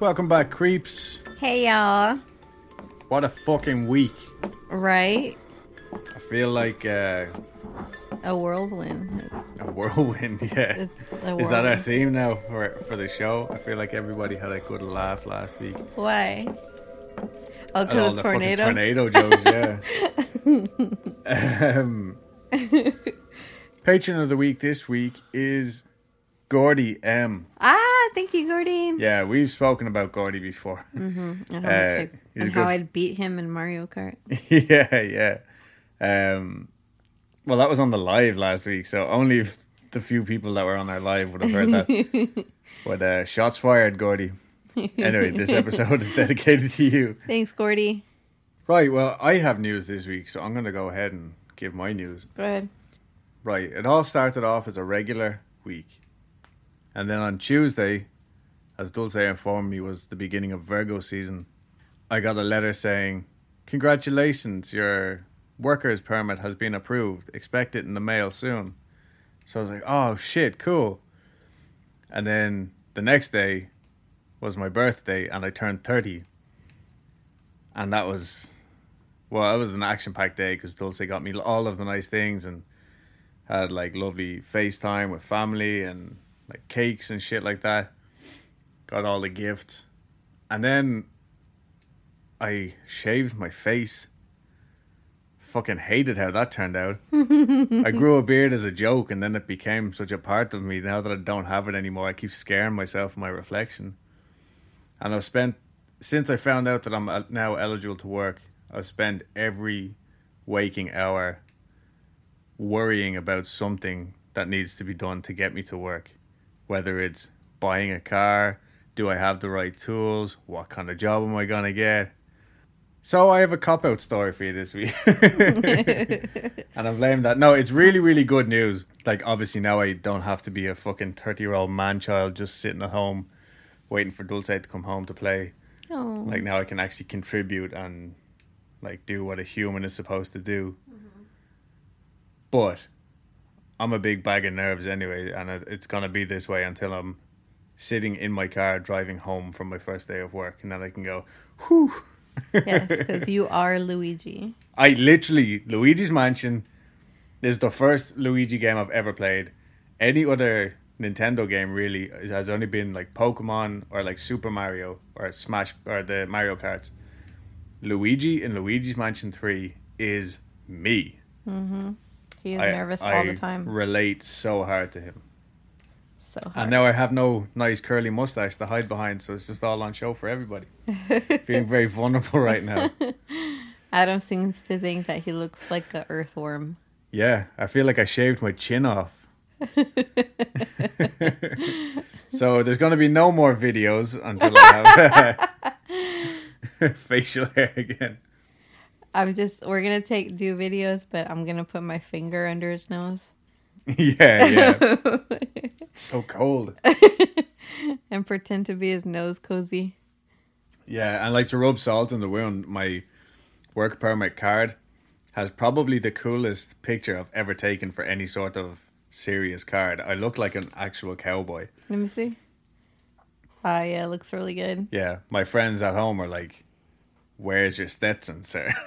Welcome back, creeps. Hey y'all. What a fucking week. Right? I feel like uh, A whirlwind. a whirlwind, yeah. It's a Is that our theme now for, for the show? I feel like everybody had a good laugh last week. Why? Oh, At all the tornado. tornado jokes, yeah. um, patron of the week this week is Gordy M. Ah, thank you, Gordy. Yeah, we've spoken about Gordy before. And how, much Uh, I, he's and how I'd beat him in Mario Kart. yeah, yeah. Um, well, that was on the live last week, so only the few people that were on our live would have heard that. but uh, shots fired, Gordy. Anyway, this episode is dedicated to you. Thanks, Gordy. Right, well, I have news this week, so I'm going to go ahead and give my news. Go ahead. Right, it all started off as a regular week. And then on Tuesday, as Dulce informed me was the beginning of Virgo season, I got a letter saying, Congratulations, your worker's permit has been approved. Expect it in the mail soon. So I was like, oh shit, cool. And then the next day was my birthday and I turned 30. And that was, well, it was an action packed day because Dulce got me all of the nice things and had like lovely FaceTime with family and like cakes and shit like that. Got all the gifts. And then I shaved my face. Fucking hated how that turned out. I grew a beard as a joke and then it became such a part of me. Now that I don't have it anymore, I keep scaring myself in my reflection. And I've spent, since I found out that I'm uh, now eligible to work, I've spent every waking hour worrying about something that needs to be done to get me to work. Whether it's buying a car, do I have the right tools, what kind of job am I going to get? So I have a cop out story for you this week. and I'm blamed that. No, it's really, really good news. Like, obviously, now I don't have to be a fucking 30 year old man child just sitting at home waiting for Dulce to come home to play. Oh, Like, now I can actually contribute and, like, do what a human is supposed to do. Mm-hmm. But I'm a big bag of nerves anyway, and it's going to be this way until I'm sitting in my car driving home from my first day of work. And then I can go, whew. yes, because you are Luigi. I literally Luigi's Mansion is the first Luigi game I've ever played. Any other Nintendo game really has only been like Pokemon or like Super Mario or Smash or the Mario Kart. Luigi in Luigi's Mansion 3 is me. Mm-hmm. He is I, nervous I all the time. relate so hard to him. So hard. And now I have no nice curly mustache to hide behind, so it's just all on show for everybody. Feeling very vulnerable right now. Adam seems to think that he looks like a earthworm. Yeah, I feel like I shaved my chin off. so there's going to be no more videos until I have facial hair again. I'm just we're gonna take do videos, but I'm gonna put my finger under his nose yeah, yeah. So cold. and pretend to be his nose cozy. Yeah, and like to rub salt in the wound, my work permit card has probably the coolest picture I've ever taken for any sort of serious card. I look like an actual cowboy. Let me see. Ah, yeah, it looks really good. Yeah, my friends at home are like, "Where's your Stetson, sir?"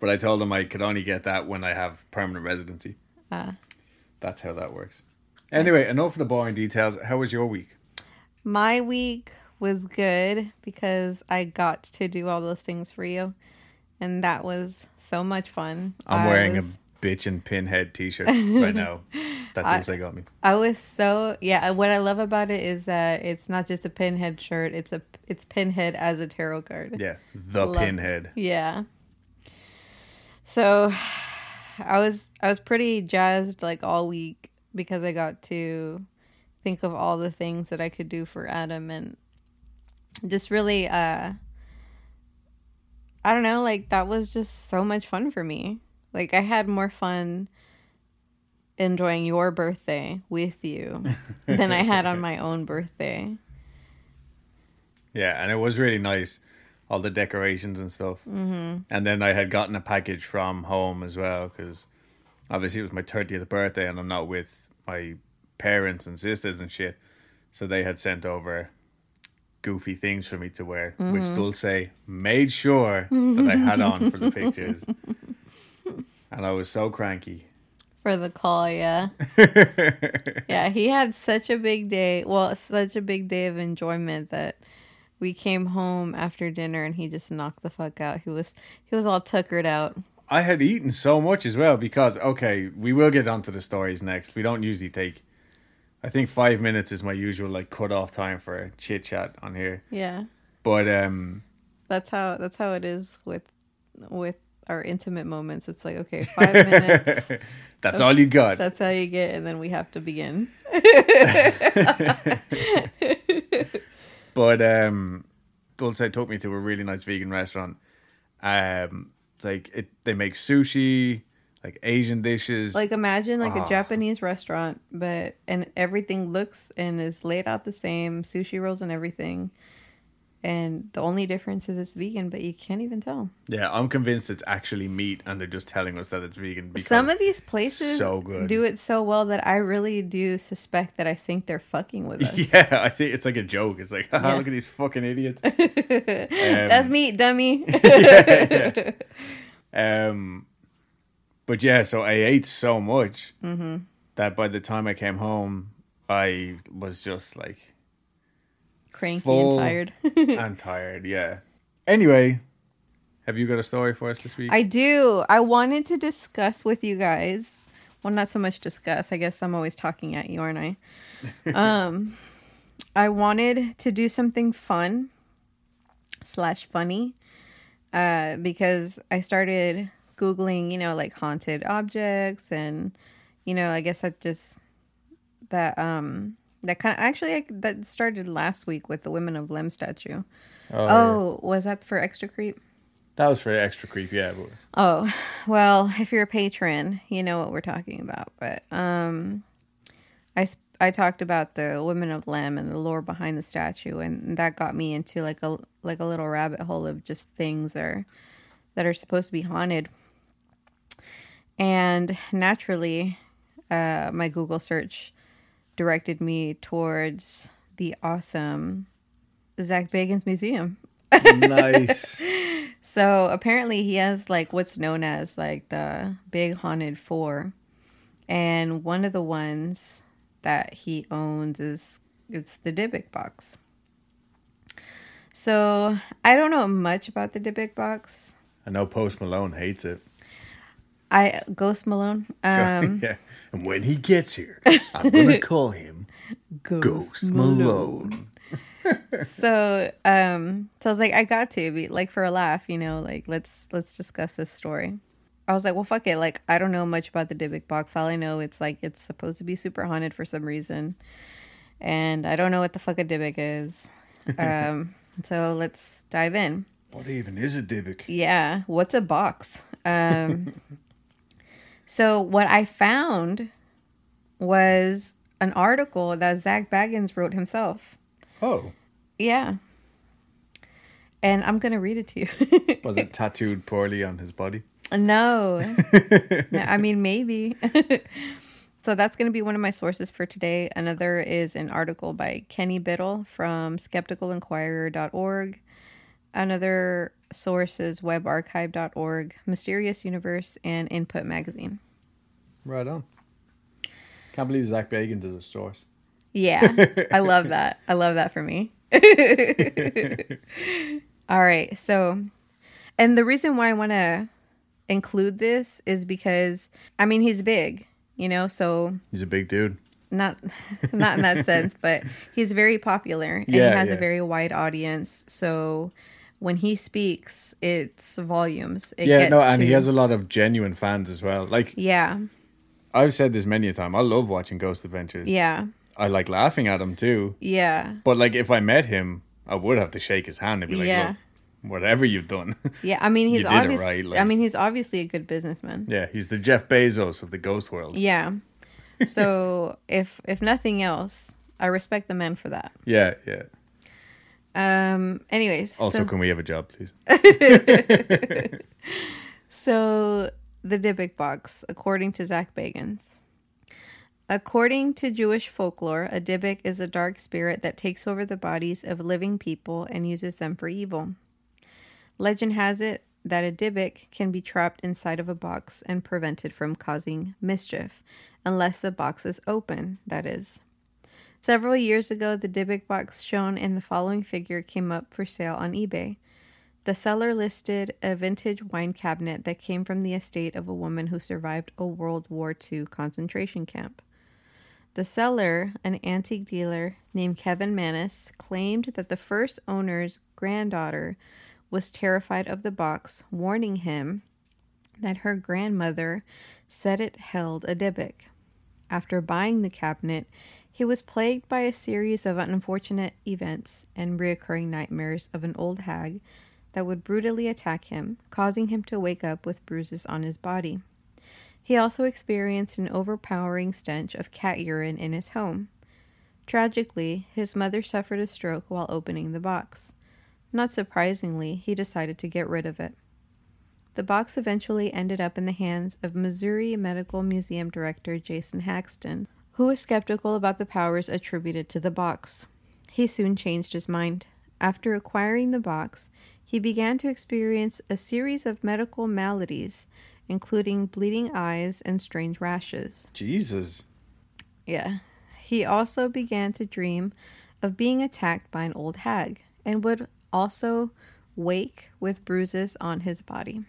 but I told them I could only get that when I have permanent residency. Ah. That's how that works. Anyway, enough of the boring details. How was your week? My week was good because I got to do all those things for you, and that was so much fun. I'm I wearing was- a bitchin' pinhead T-shirt right now. That I- Dulce got me. I was so yeah. What I love about it is that it's not just a pinhead shirt. It's a it's pinhead as a tarot card. Yeah, the Love- pinhead. Yeah. So I was I was pretty jazzed like all week because I got to think of all the things that I could do for Adam and just really uh I don't know, like that was just so much fun for me. Like I had more fun enjoying your birthday with you than I had on my own birthday. Yeah, and it was really nice, all the decorations and stuff. Mm-hmm. And then I had gotten a package from home as well because obviously it was my thirtieth birthday, and I'm not with my parents and sisters and shit. So they had sent over goofy things for me to wear, which Dulce made sure that I had on for the pictures. and I was so cranky. For the call, yeah. yeah, he had such a big day. Well, such a big day of enjoyment that we came home after dinner and he just knocked the fuck out. He was he was all tuckered out. I had eaten so much as well because okay, we will get onto the stories next. We don't usually take I think five minutes is my usual like cut off time for a chit chat on here. Yeah. But um That's how that's how it is with with our intimate moments. It's like, okay, 5 minutes. that's all you got. That's how you get and then we have to begin. But um Dulce took me to a really nice vegan restaurant. Um it's like it they make sushi, like Asian dishes. Like imagine like Ah. a Japanese restaurant, but and everything looks and is laid out the same, sushi rolls and everything. And the only difference is it's vegan, but you can't even tell. yeah, I'm convinced it's actually meat and they're just telling us that it's vegan because Some of these places so good. do it so well that I really do suspect that I think they're fucking with us. Yeah, I think it's like a joke. It's like, haha, Yeah. look at these fucking idiots. That's meat, dummy. Um, but yeah, so I ate so much Mm-hmm. that by the time I came home, I was just like Cranky Full- and tired. and tired. Yeah. Anyway, have you got a story for us this week? I do. I wanted to discuss with you guys. Well, not so much discuss. I guess I'm always talking at you, aren't I? um, I wanted to do something fun slash funny uh, because I started googling, you know, like haunted objects, and you know, I guess that just that um that kind of actually I, that started last week with the Women of Lemb statue. Oh, was that for extra creep? that was for extra creep. Yeah, but Oh, well, if you're a patron, you know what we're talking about. But um, I sp- I talked about the women of Lemb and the lore behind the statue, and that got me into like a like a little rabbit hole of just things that are that are supposed to be haunted. And naturally, uh, my Google search directed me towards the awesome Zach Bagans Museum. nice. So apparently he has like what's known as like the big haunted four. And one of the ones that he owns is it's the Dybbuk box. So I don't know much about the Dybbuk box. I know Post Malone hates it. I Ghost Malone. Um yeah. And when he gets here, I'm gonna call him Ghost, Ghost Malone. so um so I was like I got to be like for a laugh, you know, like let's let's discuss this story. I was like, well fuck it, like I don't know much about the Dybbuk box. All I know it's like it's supposed to be super haunted for some reason. And I don't know what the fuck a Dybbuk is. Um so let's dive in. What even is a Dybbuk? Yeah, what's a box? Um so what I found was an article that Zach Bagans wrote himself. Oh, Yeah. And I'm going to read it to you. was it tattooed poorly on his body? no. No, I mean, maybe. so that's going to be one of my sources for today. Another is an article by Kenny Biddle from skepticalinquirer.org. Another source is webarchive.org, Mysterious Universe, and Input Magazine. Right on. Can't believe Zach Bagans is a source. Yeah, I love that. I love that for me. All right. So, and the reason why I want to include this is because I mean, he's big, you know, so He's a big dude. not not in that sense, but he's very popular and Yeah, he has yeah. a very wide audience. So, when he speaks, it's volumes. It yeah, gets no, and he has a lot of genuine fans as well. Like Yeah. I've said this many a time. I love watching Ghost Adventures. Yeah. I like laughing at him too. Yeah. But like if I met him, I would have to shake his hand and be like, Yeah. "Look, whatever you've done." Yeah, I mean he's You did it obviously right, like- I mean he's obviously a good businessman. yeah, he's the Jeff Bezos of the ghost world. Yeah. So if if nothing else, I respect the man for that. Yeah, yeah. Um anyways, Also, so, can we have a job, please? so the Dybbuk box, according to Zach Bagans. According to Jewish folklore, a Dybbuk is a dark spirit that takes over the bodies of living people and uses them for evil. Legend has it that a Dybbuk can be trapped inside of a box and prevented from causing mischief, unless the box is open, that is. Several years ago, the Dybbuk box shown in the following figure came up for sale on eBay. The seller listed a vintage wine cabinet that came from the estate of a woman who survived a World War II concentration camp. The seller, an antique dealer named Kevin Mannis, claimed that the first owner's granddaughter was terrified of the box, warning him that her grandmother said it held a Dybbuk. After buying the cabinet, he was plagued by a series of unfortunate events and reoccurring nightmares of an old hag that would brutally attack him, causing him to wake up with bruises on his body. He also experienced an overpowering stench of cat urine in his home. Tragically, his mother suffered a stroke while opening the box. Not surprisingly, he decided to get rid of it. The box eventually ended up in the hands of Missouri Medical Museum director Jason Haxton, who was skeptical about the powers attributed to the box. He soon changed his mind. After acquiring the box, he began to experience a series of medical maladies, including bleeding eyes and strange rashes. Jesus. Yeah. He also began to dream of being attacked by an old hag and would also wake with bruises on his body.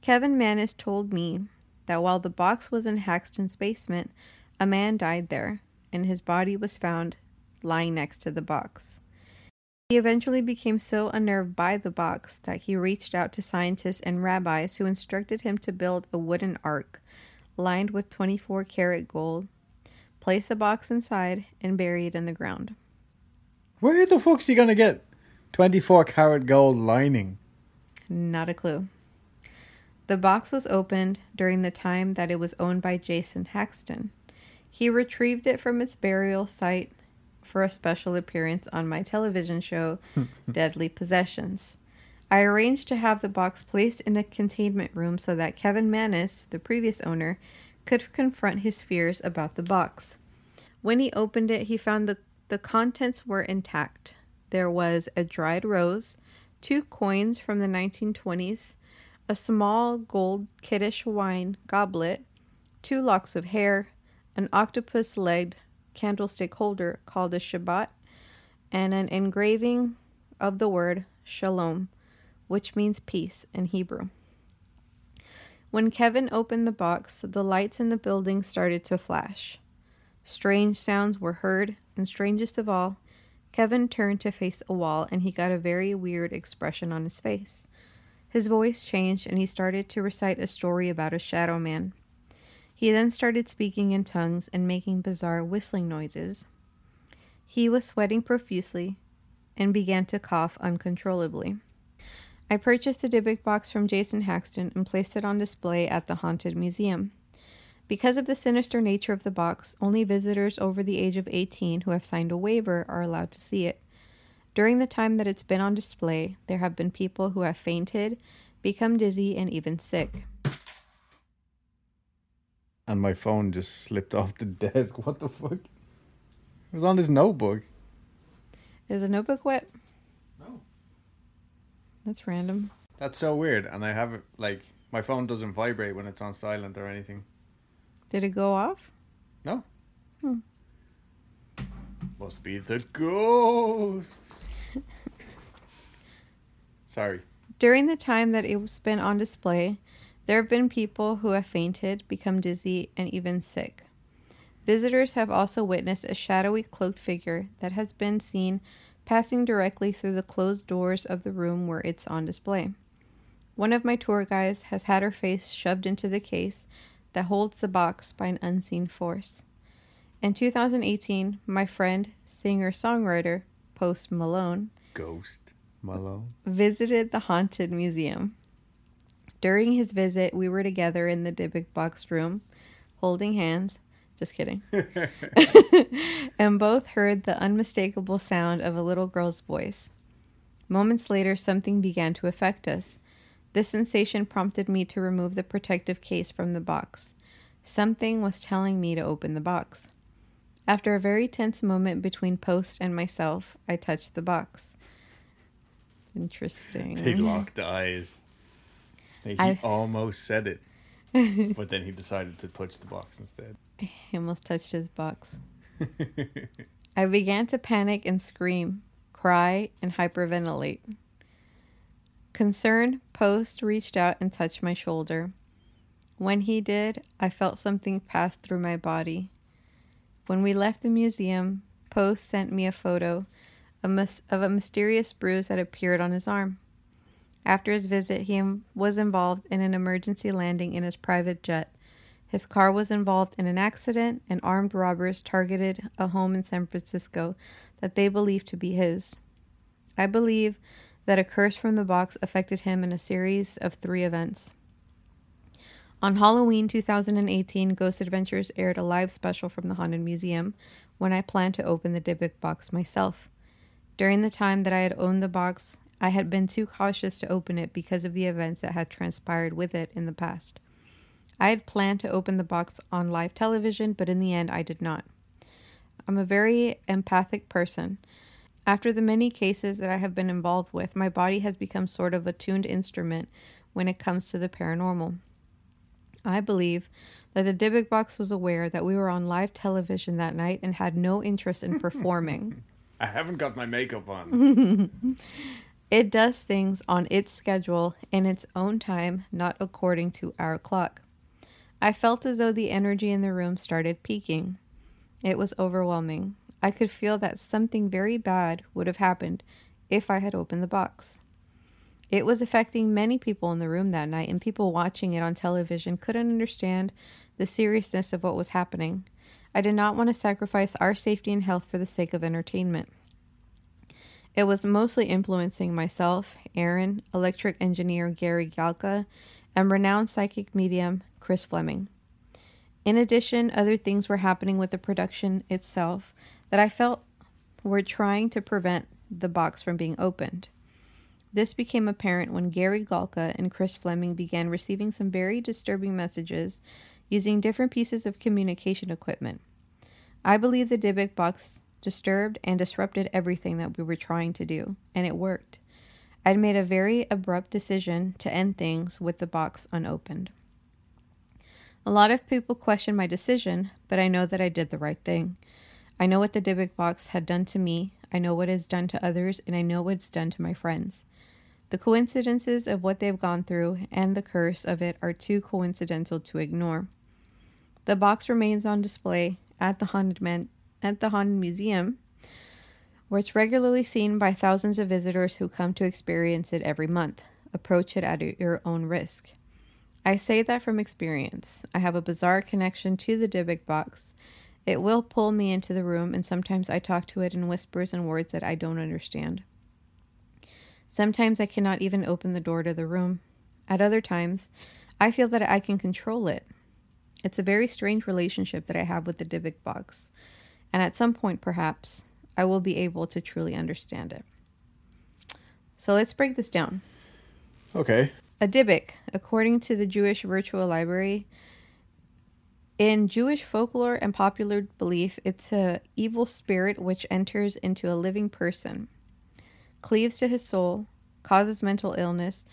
Kevin Mannis told me that while the box was in Haxton's basement, a man died there, and his body was found lying next to the box. He eventually became so unnerved by the box that he reached out to scientists and rabbis who instructed him to build a wooden ark lined with 24 karat gold, place the box inside, and bury it in the ground. Where the fuck's he gonna get 24 karat gold lining? Not a clue. The box was opened during the time that it was owned by Jason Haxton. He retrieved it from its burial site for a special appearance on my television show, Deadly Possessions. I arranged to have the box placed in a containment room so that Kevin Mannis, the previous owner, could confront his fears about the box. When he opened it, he found the, the contents were intact. There was a dried rose, two coins from the 1920s, a small gold kiddush wine goblet, two locks of hair, an octopus legged candlestick holder called a Shabbat, and an engraving of the word Shalom, which means peace in Hebrew. When Kevin opened the box, the lights in the building started to flash. Strange sounds were heard, and strangest of all, Kevin turned to face a wall and he got a very weird expression on his face. His voice changed and he started to recite a story about a shadow man. He then started speaking in tongues and making bizarre whistling noises. He was sweating profusely and began to cough uncontrollably. I purchased a Dybbuk box from Jason Haxton and placed it on display at the Haunted Museum. Because of the sinister nature of the box, only visitors over the age of 18 who have signed a waiver are allowed to see it. During the time that it's been on display, there have been people who have fainted, become dizzy, and even sick and my phone just slipped off the desk. What the fuck? It was on this notebook. Is the notebook wet? No. That's random. That's so weird. And I have it like my phone doesn't vibrate when it's on silent or anything. Did it go off? No. Hmm. Must be the ghost. Sorry. During the time that it was been on display, there have been people who have fainted, become dizzy, and even sick. Visitors have also witnessed a shadowy cloaked figure that has been seen passing directly through the closed doors of the room where it's on display. One of my tour guides has had her face shoved into the case that holds the box by an unseen force. In 2018, my friend, singer songwriter Post Malone, Ghost Malone, visited the Haunted Museum. During his visit, we were together in the Dybbuk box room, holding hands. Just kidding. and both heard the unmistakable sound of a little girl's voice. Moments later, something began to affect us. This sensation prompted me to remove the protective case from the box. Something was telling me to open the box. After a very tense moment between Post and myself, I touched the box. Interesting. They locked eyes. He I- almost said it, but then he decided to touch the box instead. He almost touched his box. I began to panic and scream, cry, and hyperventilate. Concerned, Post reached out and touched my shoulder. When he did, I felt something pass through my body. When we left the museum, Post sent me a photo of of a mysterious bruise that appeared on his arm. After his visit, he was involved in an emergency landing in his private jet. His car was involved in an accident, and armed robbers targeted a home in San Francisco that they believed to be his. I believe that a curse from the box affected him in a series of three events. On Halloween 2018, Ghost Adventures aired a live special from the Haunted Museum when I planned to open the Dybbuk box myself. During the time that I had owned the box, I had been too cautious to open it because of the events that had transpired with it in the past. I had planned to open the box on live television, but in the end, I did not. I'm a very empathic person. After the many cases that I have been involved with, my body has become sort of a tuned instrument when it comes to the paranormal. I believe that the Dybbuk box was aware that we were on live television that night and had no interest in performing. I haven't got my makeup on. It does things on its schedule in its own time, not according to our clock. I felt as though the energy in the room started peaking. It was overwhelming. I could feel that something very bad would have happened if I had opened the box. It was affecting many people in the room that night, and people watching it on television couldn't understand the seriousness of what was happening. I did not want to sacrifice our safety and health for the sake of entertainment. It was mostly influencing myself, Aaron, electric engineer Gary Galka, and renowned psychic medium Chris Fleming. In addition, other things were happening with the production itself that I felt were trying to prevent the box from being opened. This became apparent when Gary Galka and Chris Fleming began receiving some very disturbing messages using different pieces of communication equipment. I believe the Dybbuk box disturbed and disrupted everything that we were trying to do, and it worked. I'd made a very abrupt decision to end things with the box unopened. A lot of people question my decision, but I know that I did the right thing. I know what the Dybbuk box had done to me, I know what it's done to others, and I know what it's done to my friends. The coincidences of what they've gone through and the curse of it are too coincidental to ignore. The box remains on display at the Haunted Man- at the Haunted Museum, where it's regularly seen by thousands of visitors who come to experience it every month. Approach it at your own risk. I say that from experience. I have a bizarre connection to the Dybbuk box. It will pull me into the room, and sometimes I talk to it in whispers and words that I don't understand. Sometimes I cannot even open the door to the room. At other times, I feel that I can control it. It's a very strange relationship that I have with the Dybbuk box, and at some point, perhaps, I will be able to truly understand it. So let's break this down. Okay. A Dybbuk, according to the Jewish Virtual Library, in Jewish folklore and popular belief, it's a evil spirit which enters into a living person, cleaves to his soul, causes mental illness,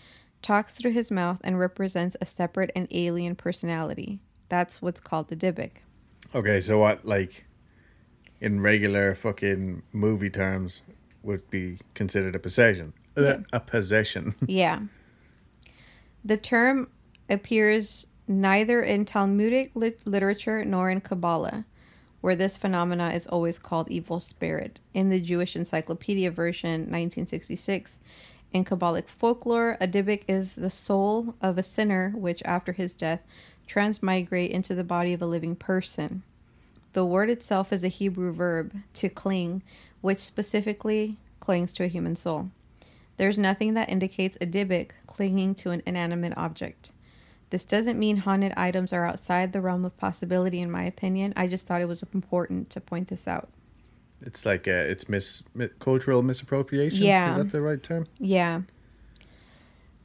talks through his mouth, and represents a separate and alien personality. That's what's called the Dybbuk. Okay, so what, like, in regular fucking movie terms, would be considered a possession? Yeah. A possession. Yeah. The term appears neither in Talmudic lit- literature nor in Kabbalah, where this phenomena is always called evil spirit. In the Jewish Encyclopedia version 1966, in Kabbalic folklore, a Dybbuk is the soul of a sinner which, after his death, transmigrate into the body of a living person. The word itself is a Hebrew verb, to cling, which specifically clings to a human soul. There's nothing that indicates a Dybbuk clinging to an inanimate object. This doesn't mean haunted items are outside the realm of possibility, in my opinion. I just thought it was important to point this out. It's like uh, it's mis, mi- cultural misappropriation. Yeah. is that the right term? Yeah.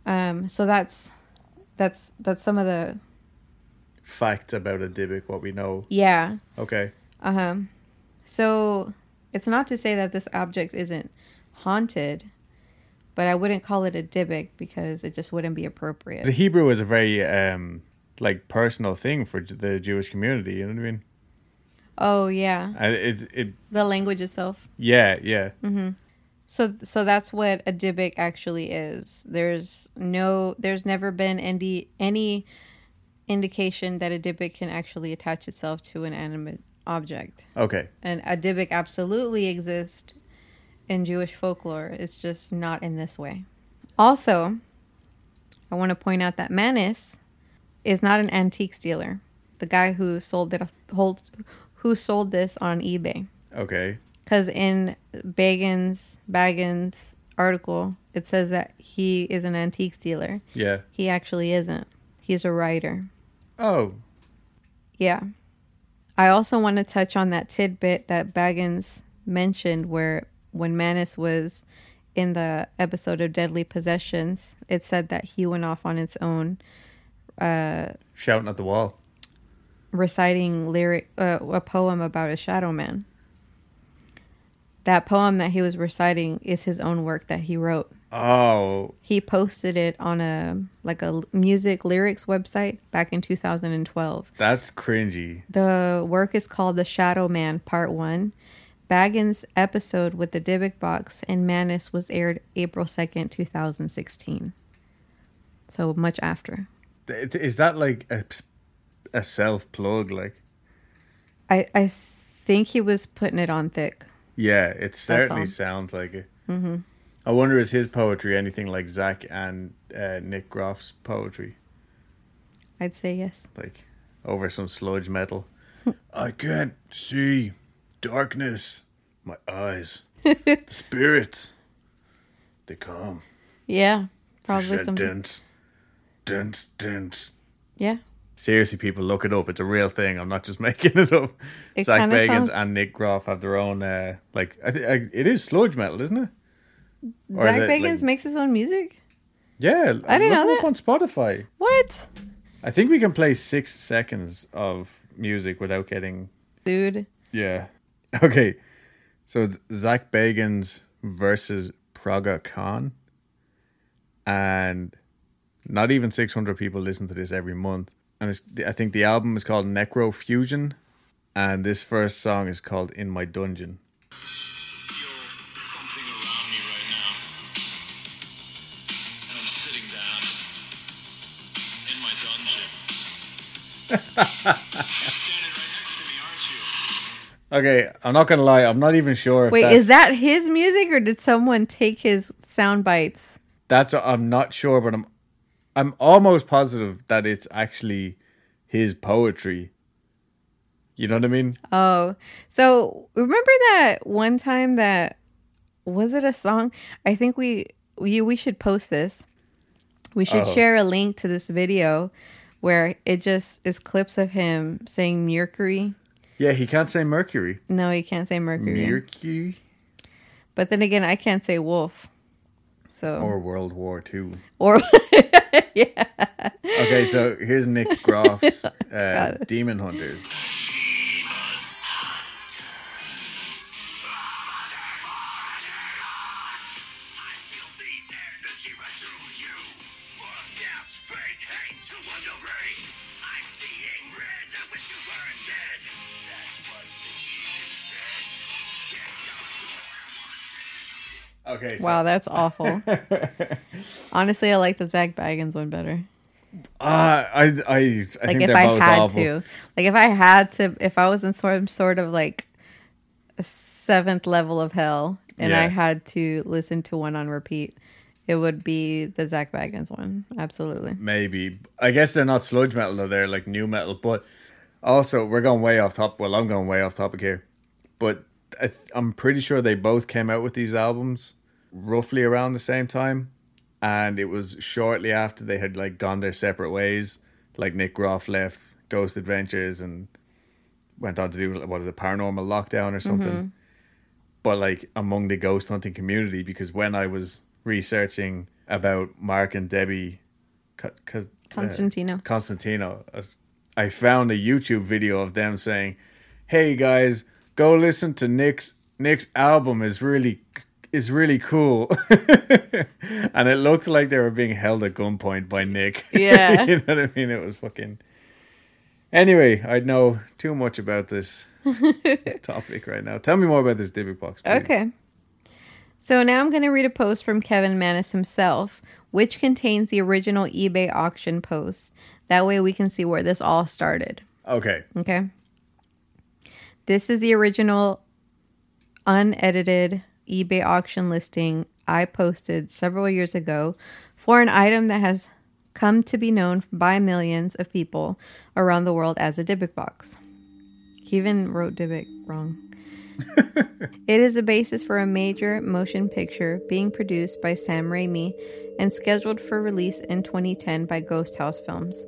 Um. So that's that's that's some of the facts about a Dybbuk, what we know. Yeah. Okay. Uh huh. So it's not to say that this object isn't haunted, but I wouldn't call it a Dybbuk because it just wouldn't be appropriate. The Hebrew is a very um like personal thing for the Jewish community. You know what I mean? Oh yeah, And it it the language itself. yeah yeah Mhm. So so that's what a Dybbuk actually is. There's no there's never been any any indication that a Dybbuk can actually attach itself to an animate object. okay And a Dybbuk absolutely exists in Jewish folklore. It's just not in this way. Also, I want to point out that Mannis is not an antiques dealer. The guy who sold it hold, who sold this on eBay. okay Because in Bagans Bagans article, it says that he is an antiques dealer. yeah He actually isn't. He's a writer. oh Yeah. I also want to touch on that tidbit that Bagans mentioned where when Mannis was in the episode of Deadly Possessions, it said that he went off on its own shouting at the wall. reciting lyric uh, a poem about a shadow man. That poem that he was reciting is his own work that he wrote. Oh He posted it on a like a music lyrics website back in 2012. that's cringy. The work is called The Shadow Man Part 1. Bagans' episode with the Dybbuk box and Mannis was aired April 2nd, 2016. So much after. Is that like a, a self plug? Like I, I think he was putting it on thick. yeah, it certainly sounds like it. Mm-hmm. I wonder is his poetry anything like Zach and uh, Nick Groff's poetry? I'd say yes. like over some sludge metal. I can't see darkness. My eyes, the spirits, they come. Yeah, probably something. dun, dun, dun. Yeah. Seriously, people, look it up. It's a real thing. I'm not just making it up. It Zach Bagans sounds- and Nick Groff have their own. Uh, like, I think I, it is sludge metal, isn't it? Or Zach Bagans like- makes his own music? Yeah, I didn't know up on Spotify. What? I think we can play six seconds of music without getting Dude. Yeah. Okay. So it's Zach Bagans versus Praga Khan. And not even 600 people listen to this every month. And it's, I think the album is called Necro Fusion. And this first song is called In My Dungeon. Okay, I'm not to lie. I'm not even sure if Wait, is that his music or did someone take his sound bites? that's I'm not sure, but I'm I'm almost positive that it's actually his poetry. You know what I mean? Oh, so remember that one time that was it a song? I think we we we should post this. We should Oh. share a link to this video where it just is clips of him saying Mercury. Yeah, he can't say Mercury. No, he can't say Mercury. Mercury but then again, I can't say wolf. So or World War Two. or yeah. Okay, so here's Nick Groff's uh, Demon Hunters. Okay, so, Wow, that's awful. Honestly, I like the Zach Bagans one better. uh, I I I Like think if I had to, like if I had to, if I was in some sort of like a seventh level of hell and I had to listen to one on repeat, it would be the Zach Bagans one. Absolutely. Maybe I guess they're not sludge metal though; they're like new metal. But also, we're going way off top. Well, I'm going way off topic here, but I th- I'm pretty sure they both came out with these albums roughly around the same time, and it was shortly after they had like gone their separate ways. Like Nick Groff left Ghost Adventures and went on to do what is it, Paranormal Lockdown or something. But like among the ghost hunting community, because when I was researching about Mark and Debbie Co- Co- uh, Constantino. Constantino, I I found a YouTube video of them saying, "Hey guys, go listen to Nick's Nick's album is really is really cool," and it looked like they were being held at gunpoint by Nick. Yeah. you know what I mean? It was fucking. Anyway, I know too much about this topic right now. Tell me more about this Dybbuk box. please. Okay. So now I'm going to read a post from Kevin Mannis himself, which contains the original eBay auction post. That way we can see where this all started. Okay. Okay. This is the original unedited eBay auction listing I posted several years ago for an item that has come to be known by millions of people around the world as a Dybbuk box. He even wrote Dybbuk wrong. it is the basis for a major motion picture being produced by Sam Raimi and scheduled for release in 2010 by Ghost House Films.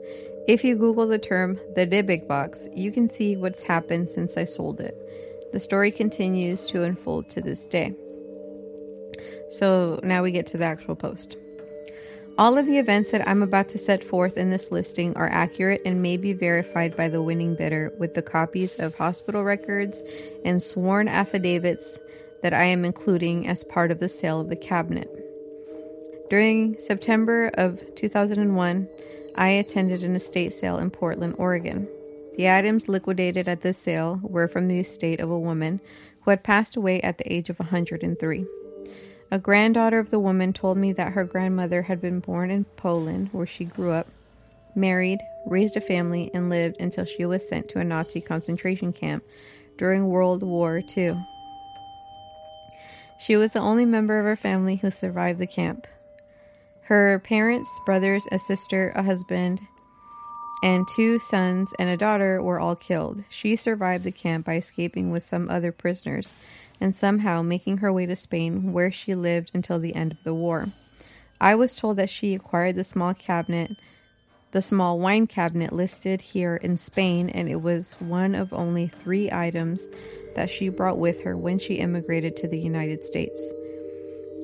If you Google the term the Dybbuk box, you can see what's happened since I sold it. The story continues to unfold to this day. So now we get to the actual post. All of the events that I'm about to set forth in this listing are accurate and may be verified by the winning bidder with the copies of hospital records and sworn affidavits that I am including as part of the sale of the cabinet. During September of 2001, I attended an estate sale in Portland, Oregon. The items liquidated at this sale were from the estate of a woman who had passed away at the age of 103. A granddaughter of the woman told me that her grandmother had been born in Poland, where she grew up, married, raised a family, and lived until she was sent to a Nazi concentration camp during World War II. She was the only member of her family who survived the camp. Her parents, brothers, a sister, a husband, and two sons and a daughter were all killed. She survived the camp by escaping with some other prisoners and somehow making her way to Spain, where she lived until the end of the war. I was told that she acquired the small cabinet, the small wine cabinet listed here in Spain, and it was one of only three items that she brought with her when she immigrated to the United States.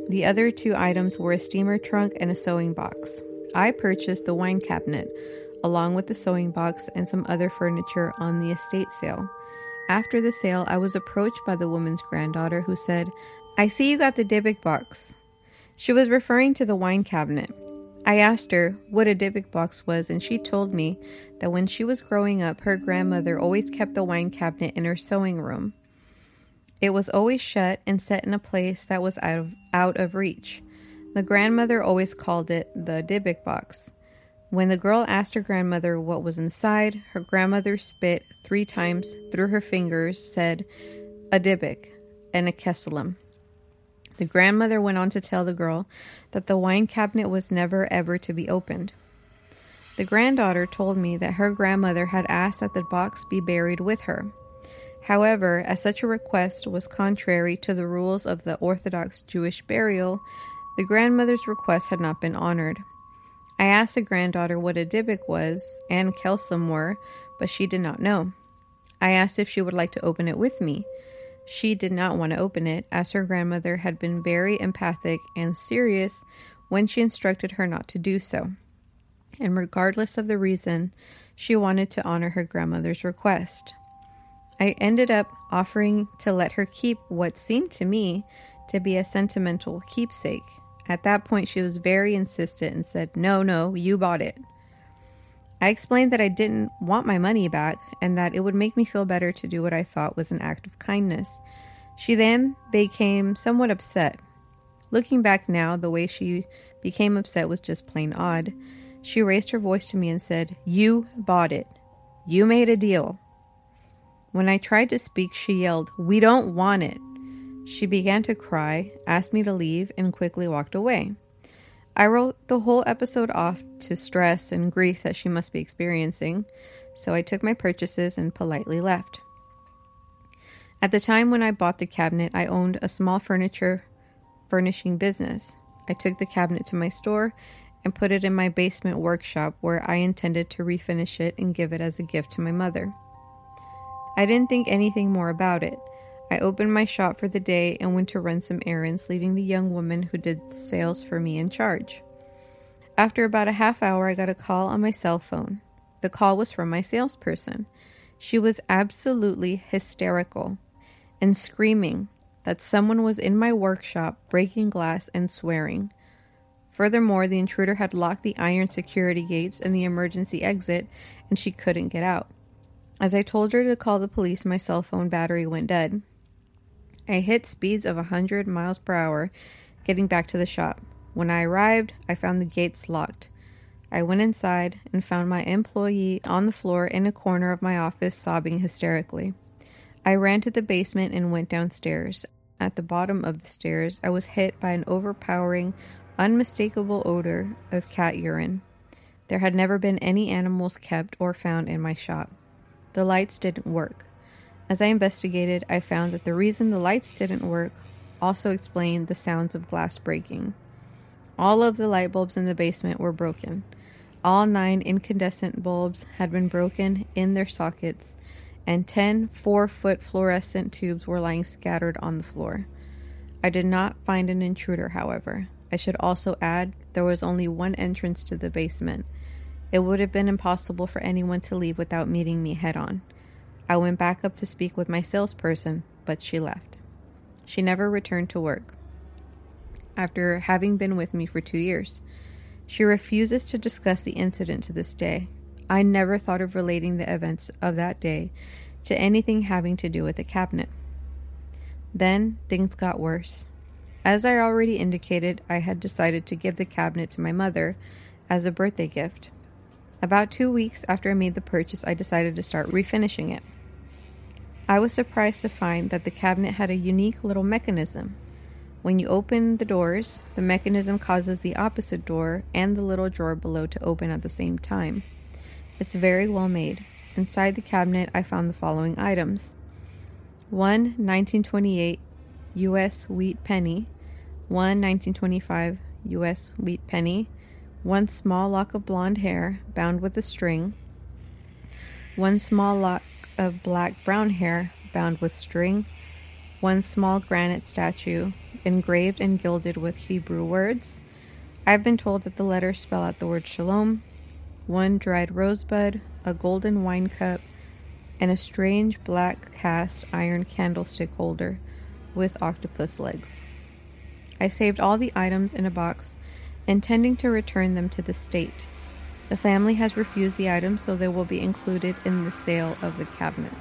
The other two items were a steamer trunk and a sewing box. I purchased the wine cabinet, along with the sewing box and some other furniture on the estate sale. After the sale, I was approached by the woman's granddaughter who said, I see you got the Dybbuk box. She was referring to the wine cabinet. I asked her what a Dybbuk box was, and she told me that when she was growing up, her grandmother always kept the wine cabinet in her sewing room. It was always shut and set in a place that was out of, out of reach. The grandmother always called it the Dybbuk box. When the girl asked her grandmother what was inside, her grandmother spit three times through her fingers, said, a Dybbuk and a Kesselim. The grandmother went on to tell the girl that the wine cabinet was never ever to be opened. The granddaughter told me that her grandmother had asked that the box be buried with her. However, as such a request was contrary to the rules of the Orthodox Jewish burial, the grandmother's request had not been honored. I asked the granddaughter what a Dybbuk was and Kelsam were, but she did not know. I asked if she would like to open it with me. She did not want to open it, as her grandmother had been very empathic and serious when she instructed her not to do so. And regardless of the reason, she wanted to honor her grandmother's request. I ended up offering to let her keep what seemed to me to be a sentimental keepsake. At that point, she was very insistent and said, No, no, you bought it. I explained that I didn't want my money back and that it would make me feel better to do what I thought was an act of kindness. She then became somewhat upset. Looking back now, the way she became upset was just plain odd. She raised her voice to me and said, You bought it. You made a deal. When I tried to speak, she yelled, We don't want it. She began to cry, asked me to leave, and quickly walked away. I wrote the whole episode off to stress and grief that she must be experiencing, so I took my purchases and politely left. At the time when I bought the cabinet, I owned a small furniture furnishing business. I took the cabinet to my store and put it in my basement workshop where I intended to refinish it and give it as a gift to my mother. I didn't think anything more about it. I opened my shop for the day and went to run some errands, leaving the young woman who did sales for me in charge. After about a half hour, I got a call on my cell phone. The call was from my salesperson. She was absolutely hysterical and screaming that someone was in my workshop breaking glass and swearing. Furthermore, the intruder had locked the iron security gates and the emergency exit, and she couldn't get out. As I told her to call the police, my cell phone battery went dead. I hit speeds of a 100 miles per hour getting back to the shop. When I arrived, I found the gates locked. I went inside and found my employee on the floor in a corner of my office sobbing hysterically. I ran to the basement and went downstairs. At the bottom of the stairs, I was hit by an overpowering, unmistakable odor of cat urine. There had never been any animals kept or found in my shop. The lights didn't work. As I investigated, I found that the reason the lights didn't work also explained the sounds of glass breaking. All of the light bulbs in the basement were broken. All nine incandescent bulbs had been broken in their sockets, and ten four foot fluorescent tubes were lying scattered on the floor. I did not find an intruder, however. I should also add there was only one entrance to the basement. It would have been impossible for anyone to leave without meeting me head on. I went back up to speak with my salesperson, but she left. She never returned to work. After having been with me for two years, she refuses to discuss the incident to this day. I never thought of relating the events of that day to anything having to do with the cabinet. Then things got worse. As I already indicated, I had decided to give the cabinet to my mother as a birthday gift. About two weeks after I made the purchase, I decided to start refinishing it. I was surprised to find that the cabinet had a unique little mechanism. When you open the doors, the mechanism causes the opposite door and the little drawer below to open at the same time. It's very well made. Inside the cabinet, I found the following items one 1928 U.S. wheat penny, one 1925 U.S. wheat penny, one small lock of blonde hair bound with a string, one small lock of black brown hair bound with string, one small granite statue engraved and gilded with Hebrew words. I've been told that the letters spell out the word shalom, one dried rosebud, a golden wine cup, and a strange black cast iron candlestick holder with octopus legs. I saved all the items in a box, intending to return them to the state. The family has refused the items, so they will be included in the sale of the cabinet.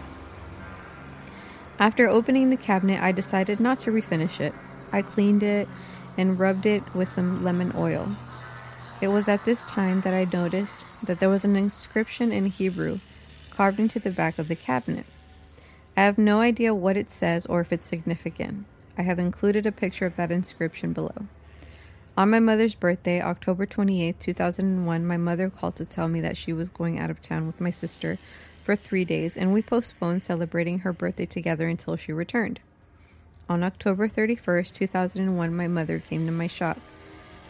After opening the cabinet, I decided not to refinish it. I cleaned it and rubbed it with some lemon oil. It was at this time that I noticed that there was an inscription in Hebrew carved into the back of the cabinet. I have no idea what it says or if it's significant. I have included a picture of that inscription below. On my mother's birthday, October 28, 2001, my mother called to tell me that she was going out of town with my sister for three days, and we postponed celebrating her birthday together until she returned. On October 31st, 2001, my mother came to my shop.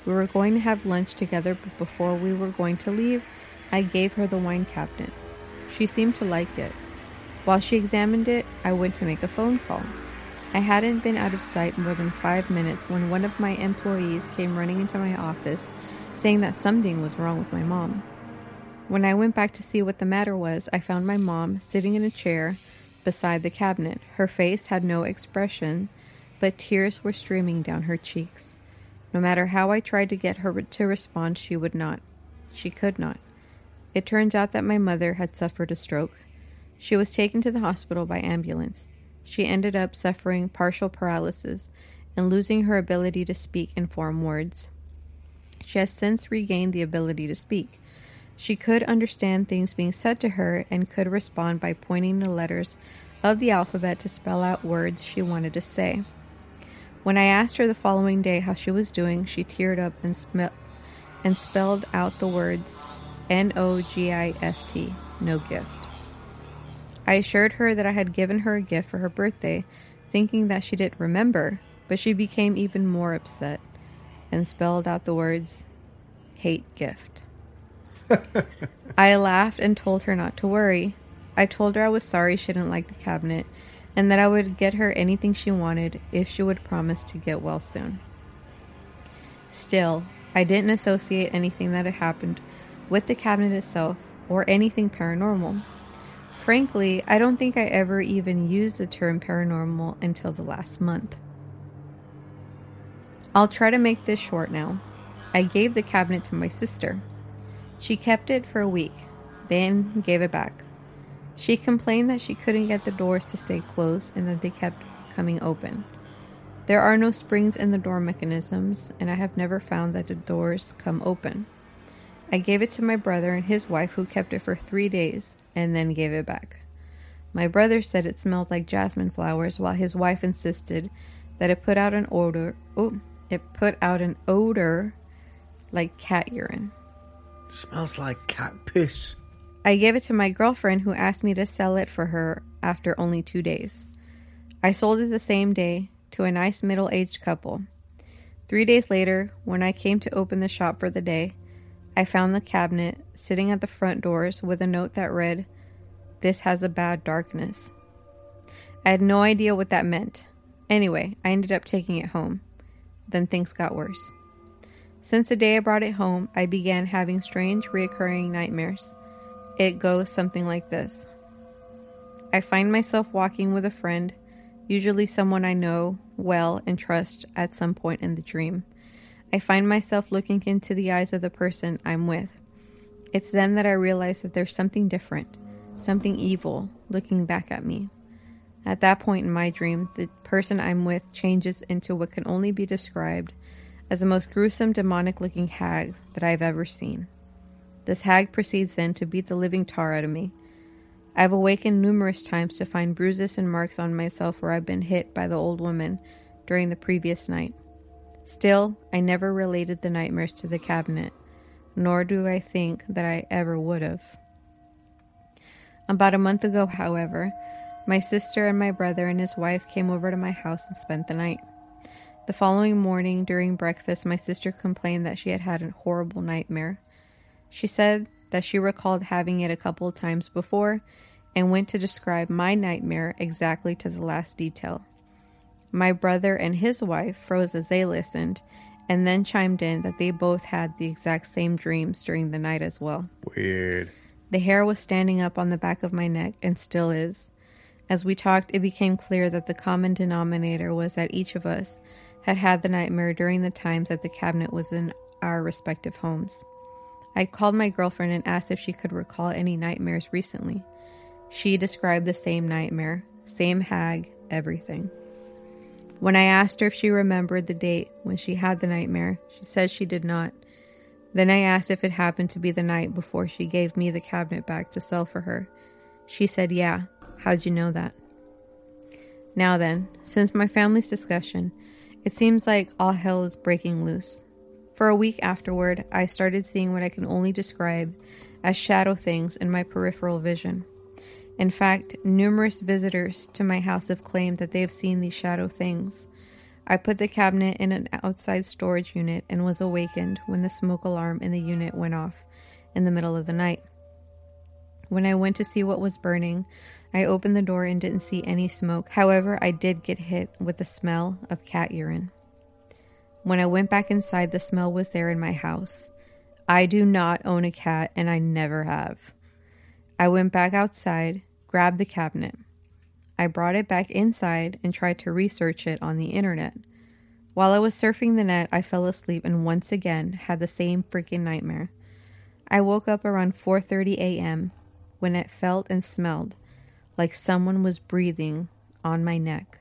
We were going to have lunch together, but before we were going to leave, I gave her the wine cabinet. She seemed to like it. While she examined it, I went to make a phone call. I hadn't been out of sight more than five minutes when one of my employees came running into my office saying that something was wrong with my mom. When I went back to see what the matter was, I found my mom sitting in a chair beside the cabinet. Her face had no expression, but tears were streaming down her cheeks. No matter how I tried to get her to respond, she would not. She could not. It turns out that my mother had suffered a stroke. She was taken to the hospital by ambulance. She ended up suffering partial paralysis and losing her ability to speak and form words. She has since regained the ability to speak. She could understand things being said to her and could respond by pointing the letters of the alphabet to spell out words she wanted to say. When I asked her the following day how she was doing, she teared up and, spe- and spelled out the words N O G I F T, no gift. I assured her that I had given her a gift for her birthday, thinking that she didn't remember, but she became even more upset and spelled out the words hate gift. I laughed and told her not to worry. I told her I was sorry she didn't like the cabinet and that I would get her anything she wanted if she would promise to get well soon. Still, I didn't associate anything that had happened with the cabinet itself, or anything paranormal. Frankly, I don't think I ever even used the term paranormal until the last month. I'll try to make this short now. I gave the cabinet to my sister. She kept it for a week, then gave it back. She complained that she couldn't get the doors to stay closed and that they kept coming open. There are no springs in the door mechanisms, and I have never found that the doors come open. I gave it to my brother and his wife, who kept it for three days and then gave it back. My brother said it smelled like jasmine flowers, while his wife insisted that it put out an odor. Oh, it put out an odor like cat urine. Smells like cat piss. I gave it to my girlfriend who asked me to sell it for her after only two days. I sold it the same day to a nice middle aged couple. Three days later, when I came to open the shop for the day, I found the cabinet sitting at the front doors with a note that read, This has a bad darkness. I had no idea what that meant. Anyway, I ended up taking it home. Then things got worse. Since the day I brought it home, I began having strange, reoccurring nightmares. It goes something like this I find myself walking with a friend, usually someone I know well and trust at some point in the dream. I find myself looking into the eyes of the person I'm with. It's then that I realize that there's something different, something evil, looking back at me. At that point in my dream, the person I'm with changes into what can only be described as the most gruesome demonic looking hag that I've ever seen. This hag proceeds then to beat the living tar out of me. I've awakened numerous times to find bruises and marks on myself where I've been hit by the old woman during the previous night. Still, I never related the nightmares to the cabinet, nor do I think that I ever would have. About a month ago, however, my sister and my brother and his wife came over to my house and spent the night. The following morning, during breakfast, my sister complained that she had had a horrible nightmare. She said that she recalled having it a couple of times before and went to describe my nightmare exactly to the last detail. My brother and his wife froze as they listened and then chimed in that they both had the exact same dreams during the night as well. Weird. The hair was standing up on the back of my neck and still is. As we talked, it became clear that the common denominator was that each of us had had the nightmare during the times that the cabinet was in our respective homes. I called my girlfriend and asked if she could recall any nightmares recently. She described the same nightmare, same hag, everything. When I asked her if she remembered the date when she had the nightmare, she said she did not. Then I asked if it happened to be the night before she gave me the cabinet back to sell for her. She said, Yeah. How'd you know that? Now then, since my family's discussion, it seems like all hell is breaking loose. For a week afterward, I started seeing what I can only describe as shadow things in my peripheral vision. In fact, numerous visitors to my house have claimed that they have seen these shadow things. I put the cabinet in an outside storage unit and was awakened when the smoke alarm in the unit went off in the middle of the night. When I went to see what was burning, I opened the door and didn't see any smoke. However, I did get hit with the smell of cat urine. When I went back inside, the smell was there in my house. I do not own a cat and I never have. I went back outside, grabbed the cabinet. I brought it back inside and tried to research it on the internet. While I was surfing the net, I fell asleep and once again had the same freaking nightmare. I woke up around 4:30 a.m. when it felt and smelled like someone was breathing on my neck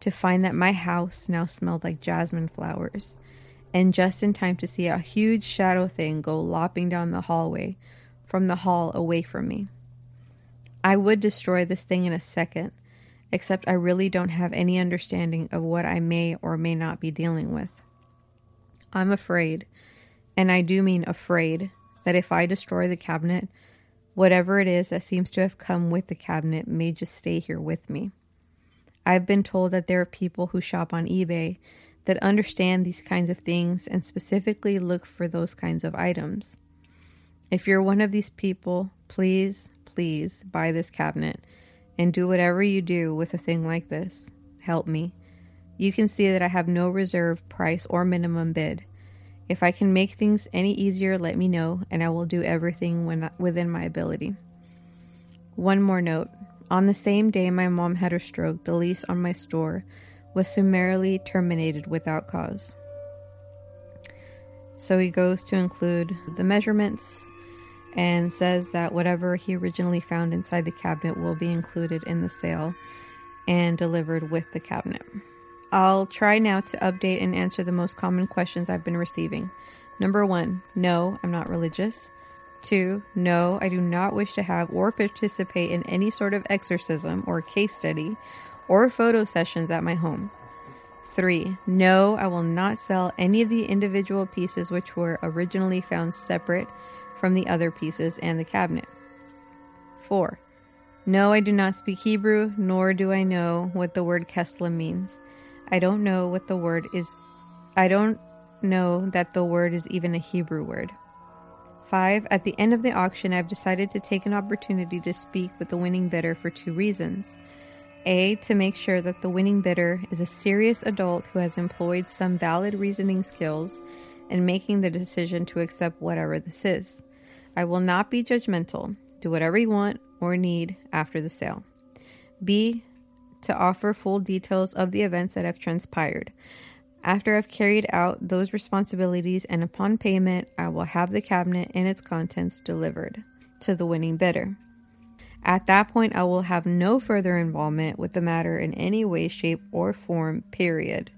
to find that my house now smelled like jasmine flowers and just in time to see a huge shadow thing go lopping down the hallway from the hall away from me. I would destroy this thing in a second, except I really don't have any understanding of what I may or may not be dealing with. I'm afraid, and I do mean afraid, that if I destroy the cabinet, whatever it is that seems to have come with the cabinet may just stay here with me. I've been told that there are people who shop on eBay that understand these kinds of things and specifically look for those kinds of items. If you're one of these people, please, please buy this cabinet and do whatever you do with a thing like this. Help me. You can see that I have no reserve price or minimum bid. If I can make things any easier, let me know, and I will do everything when, within my ability. One more note. On the same day my mom had her stroke, the lease on my store was summarily terminated without cause. So he goes to include the measurements and says that whatever he originally found inside the cabinet will be included in the sale and delivered with the cabinet. I'll try now to update and answer the most common questions I've been receiving. Number one, no, I'm not religious. Two, no, I do not wish to have or participate in any sort of exorcism or case study or photo sessions at my home. Three, no, I will not sell any of the individual pieces which were originally found separate from the other pieces and the cabinet. Four, no, I do not speak Hebrew, nor do I know what the word Kesla means. I don't know what the word is. I don't know that the word is even a Hebrew word. 5. At the end of the auction, I've decided to take an opportunity to speak with the winning bidder for two reasons. A. To make sure that the winning bidder is a serious adult who has employed some valid reasoning skills in making the decision to accept whatever this is. I will not be judgmental. Do whatever you want or need after the sale. B. To offer full details of the events that have transpired. After I've carried out those responsibilities and upon payment, I will have the cabinet and its contents delivered to the winning bidder. At that point, I will have no further involvement with the matter in any way, shape, or form, period.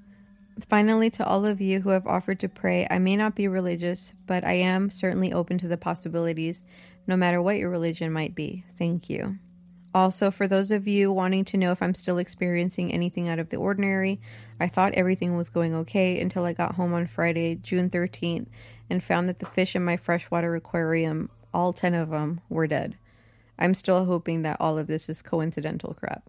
Finally, to all of you who have offered to pray, I may not be religious, but I am certainly open to the possibilities, no matter what your religion might be. Thank you. Also, for those of you wanting to know if I'm still experiencing anything out of the ordinary, I thought everything was going okay until I got home on Friday, June 13th, and found that the fish in my freshwater aquarium, all 10 of them, were dead. I'm still hoping that all of this is coincidental crap.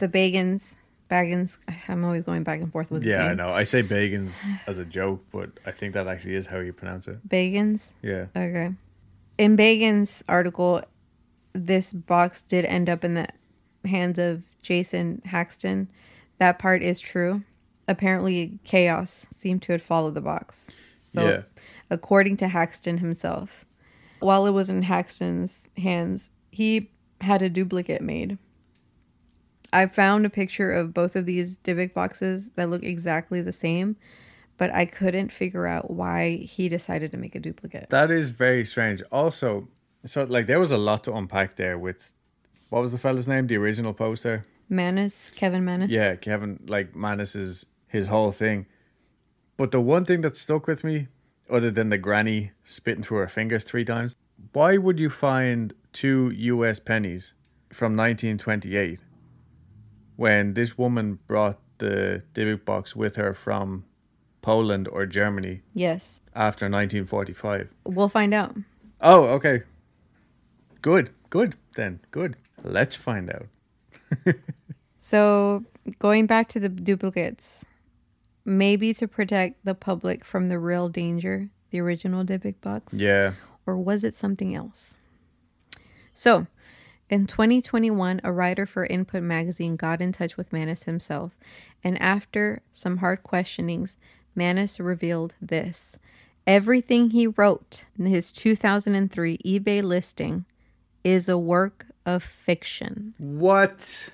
the Bagans, Baggins, I'm always going back and forth with Yeah, I know. I say Bagans as a joke, but I think that actually is how you pronounce it. Bagans? Yeah. Okay. In Bagan's article, this box did end up in the hands of Jason Haxton. That part is true. Apparently, chaos seemed to have followed the box. So, Yeah. according to Haxton himself, while it was in Haxton's hands, he had a duplicate made. I found a picture of both of these Dybbuk boxes that look exactly the same, but I couldn't figure out why he decided to make a duplicate. That is very strange. Also, so like there was a lot to unpack there with what was the fella's name? The original poster? Mannis, Kevin Mannis. Yeah, Kevin like Mannis's his whole thing. But the one thing that stuck with me, other than the granny spitting through her fingers three times, why would you find two US pennies from 1928 when this woman brought the Dybbuk box with her from Poland or Germany Yes. after 1945? We'll find out. Oh, okay. Good, good then. Good. Let's find out. So, going back to the duplicates, maybe to protect the public from the real danger, the original Dybbuk box? Yeah. or was it something else? So, in 2021, a writer for Input magazine got in touch with Mannis himself, and after some hard questionings, Mannis revealed this. Everything he wrote in his 2003 eBay listing is a work of fiction. What?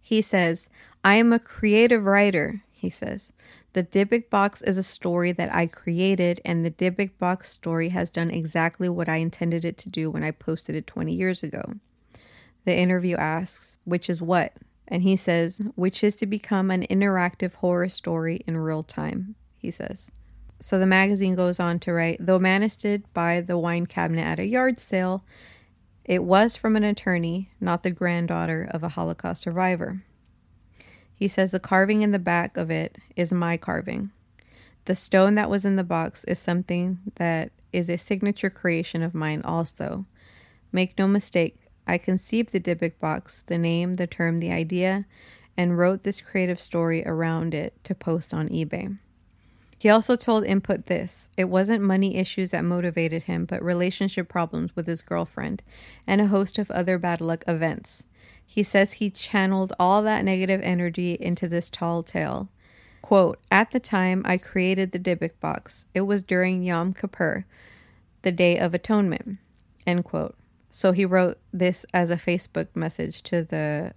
He says, I am a creative writer, he says. The Dybbuk box is a story that I created, and the Dybbuk box story has done exactly what I intended it to do when I posted it 20 years ago. The interview asks, which is what? And he says, which is to become an interactive horror story in real time, he says. So the magazine goes on to write, though Mannis by the wine cabinet at a yard sale, it was from an attorney, not the granddaughter of a Holocaust survivor. He says the carving in the back of it is my carving. The stone that was in the box is something that is a signature creation of mine also. Make no mistake, I conceived the Dybbuk box, the name, the term, the idea, and wrote this creative story around it to post on eBay. He also told Input this it wasn't money issues that motivated him, but relationship problems with his girlfriend and a host of other bad luck events. He says he channeled all that negative energy into this tall tale. Quote, At the time I created the Dybbuk box, it was during Yom Kippur, the Day of Atonement. End quote. So he wrote this as a Facebook message to the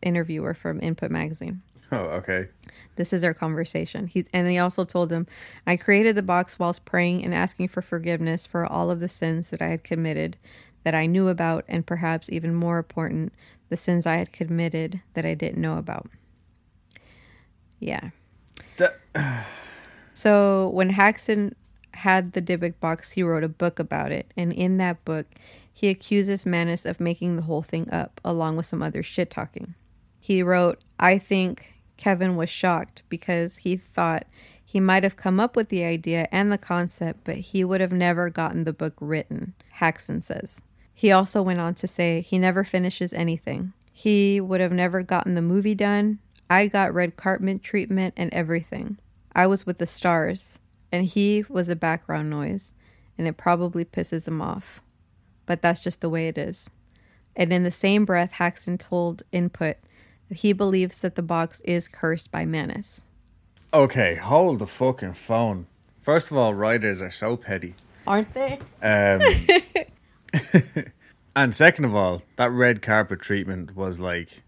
interviewer from Input Magazine. Oh, okay. This is our conversation. He and he also told him, I created the box whilst praying and asking for forgiveness for all of the sins that I had committed that I knew about, and perhaps even more important, the sins I had committed that I didn't know about. Yeah. So when Haxton had the Dybbuk box, he wrote a book about it, and in that book, he accuses Mannis of making the whole thing up, along with some other shit talking. He wrote, "I think Kevin was shocked because he thought he might have come up with the idea and the concept, but he would have never gotten the book written." Haxton says. He also went on to say he never finishes anything. He would have never gotten the movie done. I got red carpet treatment and everything. I was with the stars, and he was a background noise, and it probably pisses him off. But that's just the way it is. And in the same breath, Haxton told Input that he believes that the box is cursed by Mannis. okay, hold the fucking phone. First of all, writers are so petty. Aren't they? Um, and second of all, that red carpet treatment was like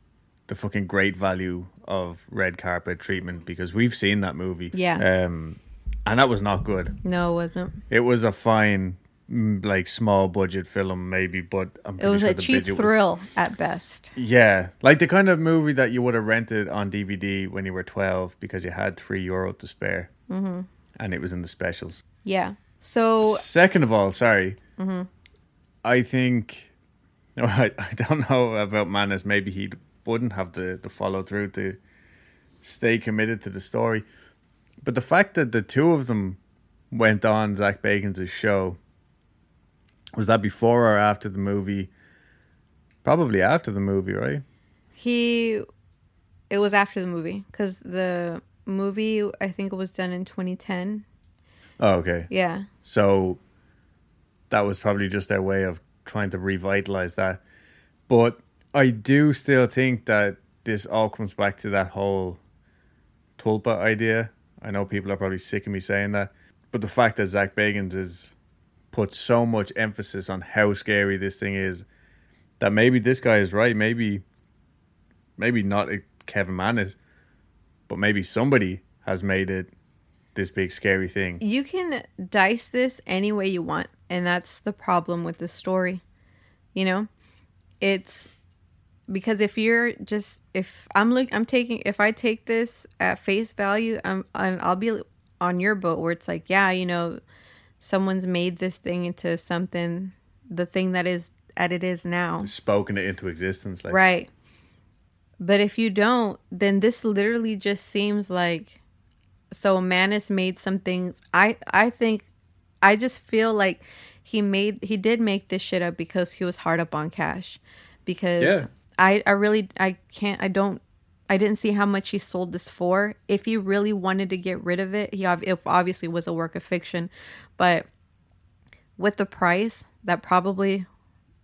the fucking great value of red carpet treatment because we've seen that movie. Yeah. Um, and that was not good. No, it wasn't. It was a fine, mm, like small budget film, maybe, but I'm It was sure a the cheap budget was- thrill at best. Yeah, like the kind of movie that you would have rented on DVD when you were 12 because you had three euro to spare, mm-hmm. and it was in the specials. Yeah. So Second of all, sorry, Mm-hmm. I think no, I, I don't know about Mannis. Maybe he wouldn't have the the follow through to stay committed to the story, but the fact that the two of them went on Zach Bagans' show was that before or after the movie? Probably after the movie, right? he, it was after the movie because the movie I think it was done in 2010. Oh, okay. Yeah. So that was probably just their way of trying to revitalize that. But I do still think that this all comes back to that whole tulpa idea. I know people are probably sick of me saying that, but the fact that Zach Bagans has put so much emphasis on how scary this thing is, that maybe this guy is right. Maybe, maybe not Kevin Mannis, but maybe somebody has made it this big scary thing. You can dice this any way you want, and that's the problem with the story. You know, it's because if you're just if I'm look I'm taking if I take this at face value, I'm and I'll be on your boat where it's like, yeah, you know, someone's made this thing into something, the thing that is at it is now. Spoken it into existence, like Right. But if you don't, then this literally just seems like so man Mannis made some things I I think I just feel like he made he did make this shit up because he was hard up on cash. Because Yeah. I I really I can't I don't I didn't see how much he sold this for. If he really wanted to get rid of it, he obviously was a work of fiction, but with the price, that probably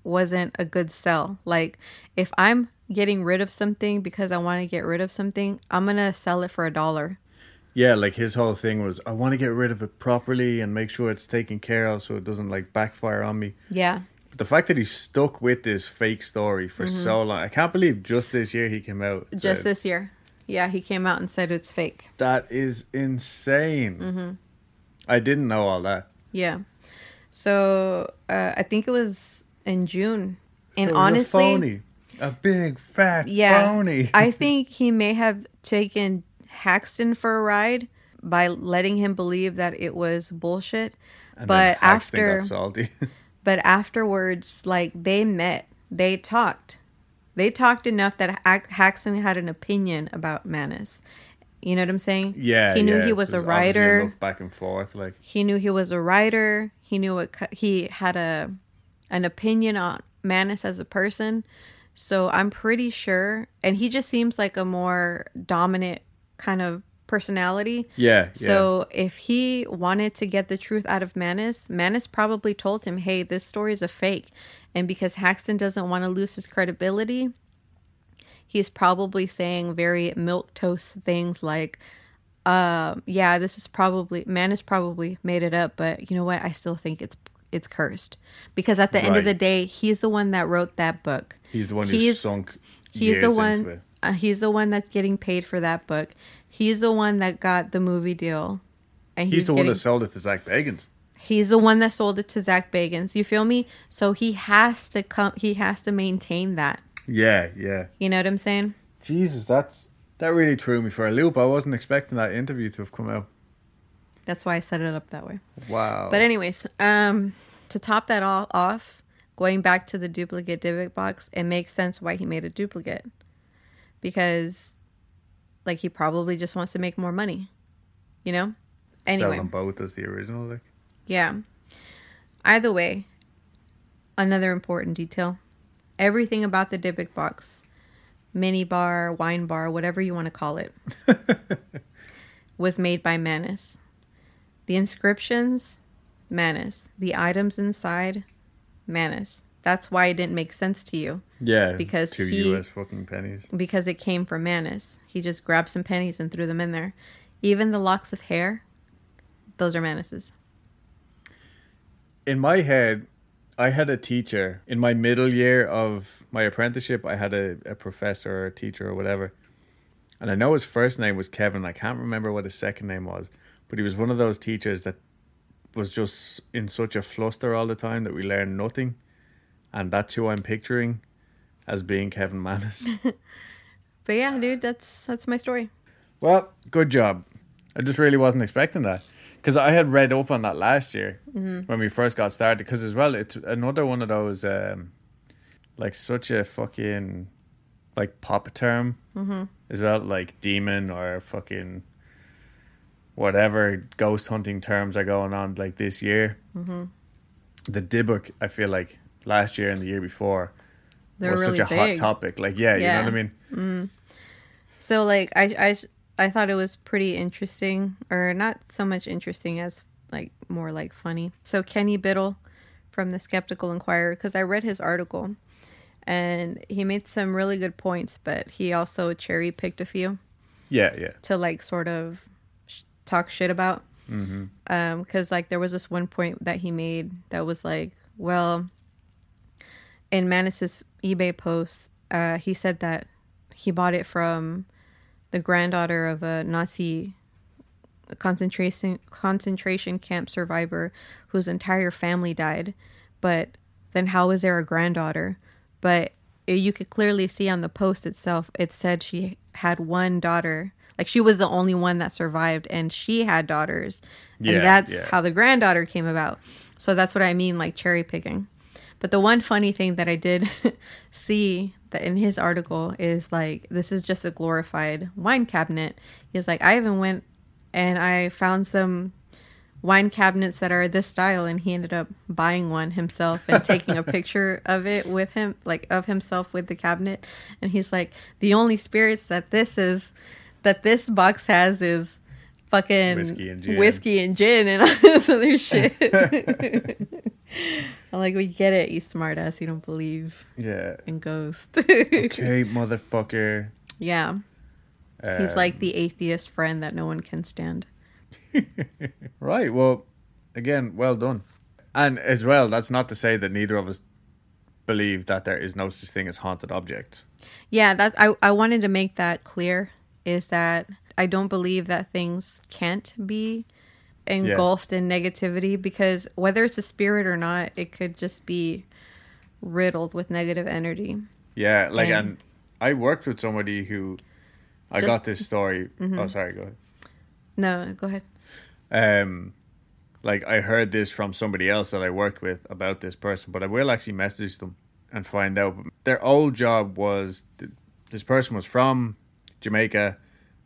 wasn't a good sell. Like if I'm getting rid of something because I want to get rid of something, I'm going to sell it for a dollar. Yeah, like his whole thing was, I want to get rid of it properly and make sure it's taken care of so it doesn't like backfire on me. Yeah. But the fact that he stuck with this fake story for so long, I can't believe just this year he came out. Mm-hmm. Just said, this year. Yeah, he came out and said it's fake. That is insane. Mm-hmm. I didn't know all that. Yeah. So, uh, I think it was in June. And was a honestly, phony. a big fat yeah, phony. I think he may have taken Haxton for a ride by letting him believe that it was bullshit. And but after but afterwards like they met they talked They talked enough that Hax- Haxton had an opinion about Mannis. You know what I'm saying? Yeah, He knew yeah, he was a there's obviously writer. back and forth, like He knew he was a writer. He knew what he had a an opinion on Mannis as a person. So I'm pretty sure, and he just seems like a more dominant kind of personality. yeah, So if he wanted to get the truth out of Mannis, Mannis probably told him, "Hey, this story is a fake," and because Haxton doesn't want to lose his credibility, he's probably saying very milk toast things like, uh, "Yeah, this is probably Mannis probably made it up, but you know what? I still think it's it's cursed because at the end of the day, he's the one that wrote that book. He's the one He's- sunk. He's years the into one. Uh, he's the one that's getting paid for that book. He's the one that got the movie deal, and He's, the one that sold it to Zach Bagans. He's the one that sold it to Zach Bagans. You feel me? So he has to come. He has to maintain that. Yeah, yeah. You know what I'm saying? Jesus, that's that really threw me for a loop. I wasn't expecting that interview to have come out. That's why I set it up that way. Wow. But anyways, um, to top that all off, going back to the duplicate Dybbuk box, it makes sense why he made a duplicate, because, like, he probably just wants to make more money. You know. Anyway. sell them both as the original. Like, Yeah. Either way, another important detail. Everything about the Dybbuk box, mini bar, wine bar, whatever you want to call it, was made by Mannis. The inscriptions, Mannis. The items inside, Mannis. That's why it didn't make sense to you yeah, Because two he- US fucking pennies. because it came from Mannis. He just grabbed some pennies and threw them in there. Even the locks of hair, those are Mannis's. in my head, I had a teacher in my middle year of my apprenticeship. I had a, a professor or a teacher or whatever, and I know his first name was Kevin. I can't remember what his second name was, but he was one of those teachers that was just in such a fluster all the time that we learned nothing, and that's who I'm picturing as being Kevin Mannis. But yeah, dude, that's that's my story. Well, good job. I just really wasn't expecting that because I had read up on that last year when we first got started. Because as well, it's another one of those um, like such a fucking like pop term as well, like demon or fucking whatever ghost hunting terms are going on like this year. Mm-hmm. The Dybbuk, I feel like last year and the year before They're was really such a big. hot topic. Like, yeah, Yeah. you know what I mean. So like I I I thought it was pretty interesting, or not so much interesting as like more like funny. So Kenny Biddle from the Skeptical Inquirer, because I read his article, and he made some really good points, but he also cherry picked a few. Yeah, yeah. to like sort of sh- talk shit about. Mm-hmm. Um, because like there was this one point that he made that was like, well, in Mannis's eBay post, uh, he said that he bought it from the granddaughter of a Nazi concentration concentration camp survivor whose entire family died. But then how is there a granddaughter? But you could clearly see on the post itself, it said she had one daughter. Like she was the only one that survived, and she had daughters, Yeah, and that's yeah. how the granddaughter came about. So that's what I mean, like cherry picking. But the one funny thing that I did see that in his article is like this is just a glorified wine cabinet. He's like, I even went and I found some wine cabinets that are this style and he ended up buying one himself and taking a picture of it with him like of himself with the cabinet and he's like the only spirits that this is that this box has is fucking Whiskey and gin. whiskey and gin and all this other shit I'm like we get it you smartass you don't believe Yeah. in ghosts Okay, motherfucker. yeah he's Um, like the atheist friend that no one can stand Right. Well, again, well done. And as well, that's not to say that neither of us believe that there is no such thing as haunted objects. Yeah, that I I wanted to make that clear is that I don't believe that things can't be engulfed in negativity because whether it's a spirit or not, it could just be riddled with negative energy. Yeah, like, Yeah. and I worked with somebody who I Just- got this story. Oh, sorry, go ahead. No, go ahead. Um, like I heard this from somebody else that I worked with about this person, but I will actually message them and find out. Their old job was this person was from Jamaica,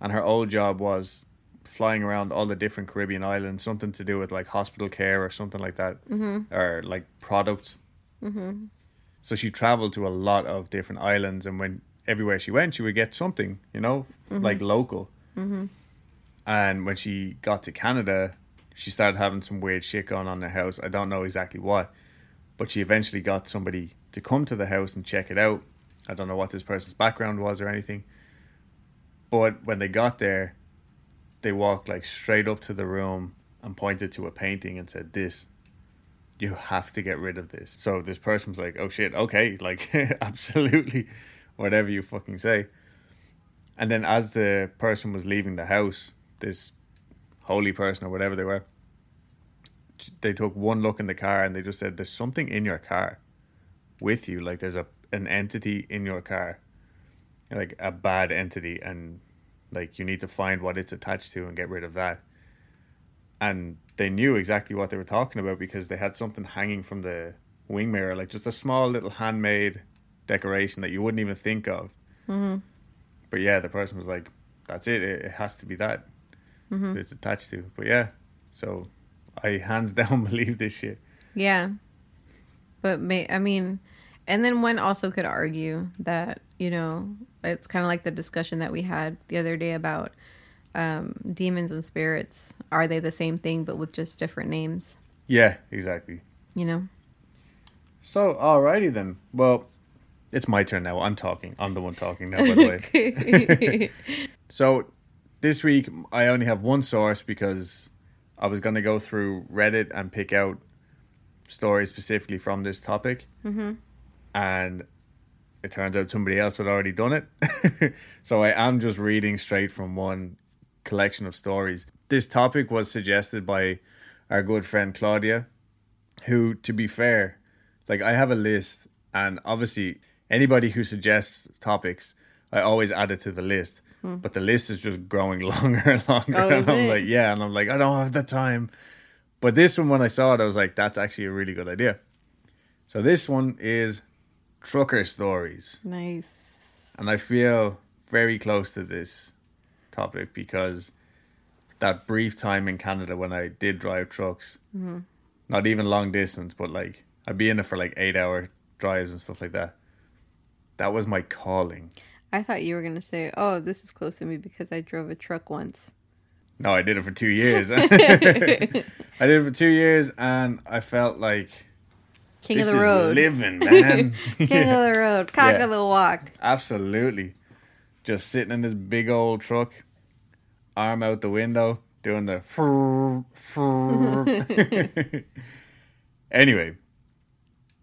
and her old job was flying around all the different Caribbean islands, something to do with like hospital care or something like that, mm-hmm. or like products. Mm-hmm. So she traveled to a lot of different islands, and when everywhere she went, she would get something, you know, f- like local. And when she got to Canada, she started having some weird shit going on in her house. I don't know exactly what, but she eventually got somebody to come to the house and check it out. I don't know what this person's background was or anything. But when they got there, they walked like straight up to the room and pointed to a painting and said, This, you have to get rid of this. So this person was like, Oh shit, okay, like absolutely, whatever you fucking say. And then as the person was leaving the house, this holy person or whatever they were, they took one look in the car and they just said, There's something in your car with you. Like there's a an entity in your car. Like a bad entity and like you need to find what it's attached to and get rid of that. And they knew exactly what they were talking about because they had something hanging from the wing mirror, like just a small little handmade decoration that you wouldn't even think of. Mm-hmm. But yeah, the person was like, "That's it. It, has to be that that it's attached to." But yeah, so I hands down believe this shit. Yeah. But may I mean, and then one also could argue that, you know, it's kind of like the discussion that we had the other day about um, demons and spirits. Are they the same thing but with just different names? Yeah, exactly. You know? So alrighty then. Well, it's my turn now. I'm talking. I'm the one talking now. By the way. So this week I only have one source because I was going to go through Reddit and pick out stories specifically from this topic, mm-hmm. And it turns out somebody else had already done it. so I am just reading straight from one collection of stories. This topic was suggested by our good friend Claudia, who, to be fair, like I have a list, and obviously anybody who suggests topics, I always add it to the list. Hmm. But the list is just growing longer and longer, Oh, and I'm it? like, yeah, and I'm like, I don't have the time. But this one, when I saw it, I was like, that's actually a really good idea. So this one is trucker stories, nice. and I feel very close to this topic because that brief time in Canada when I did drive trucks, mm-hmm. not even long distance, but like I'd be in it for like eight hour drives and stuff like that. That was my calling. I thought you were going to say, oh, this is close to me because I drove a truck once. No, I did it for two years. I did it for two years, and I felt like King this of the road. living, man. King Yeah, of the road. Cock Yeah. of the walk. absolutely. Just sitting in this big old truck, arm out the window, doing the. frrr, frrr. anyway,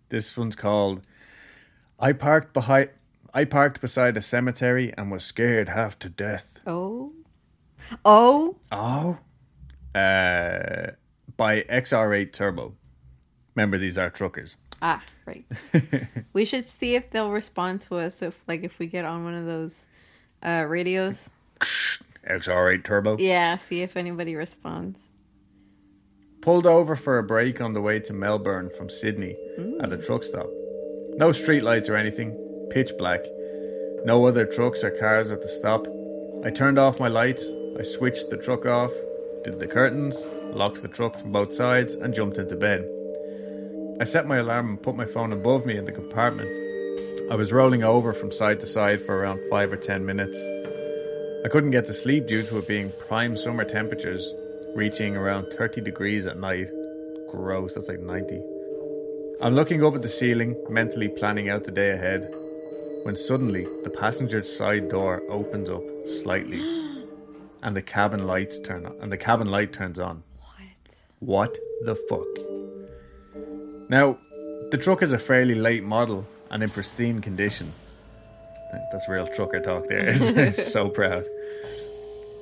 this one's called. I parked behind. I parked beside a cemetery and was scared half to death. Oh. Oh. Oh. Uh, by XR8 Turbo. Remember, these are truckers. Ah, right. we should see if they'll respond to us if like if we get on one of those uh radios. XR8 Turbo. Yeah, see if anybody responds. Pulled over for a break on the way to Melbourne from Sydney at a truck stop. No streetlights or anything, pitch black. No other trucks or cars at the stop. I turned off my lights, I switched the truck off, did the curtains, locked the truck from both sides, and jumped into bed. I set my alarm and put my phone above me in the compartment. I was rolling over from side to side for around five or ten minutes. I couldn't get to sleep due to it being prime summer temperatures, reaching around 30 degrees at night. Gross, that's like 90. I'm looking up at the ceiling, mentally planning out the day ahead, when suddenly the passenger side door opens up slightly and the cabin lights turn on and the cabin light turns on. What the fuck? Now, the truck is a fairly late model and in pristine condition. That's real trucker talk there. So proud.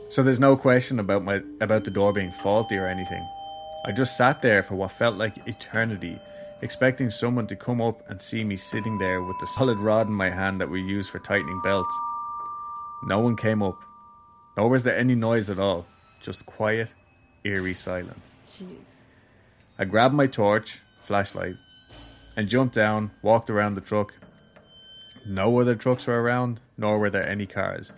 So there's no question about my about the door being faulty or anything. I just sat there for what felt like eternity, expecting someone to come up and see me sitting there with the solid rod in my hand that we use for tightening belts. No one came up, nor was there any noise at all, just quiet, eerie silence. Jeez. I grabbed my torch, flashlight, and jumped down, walked around the truck. No other trucks were around, nor were there any cars.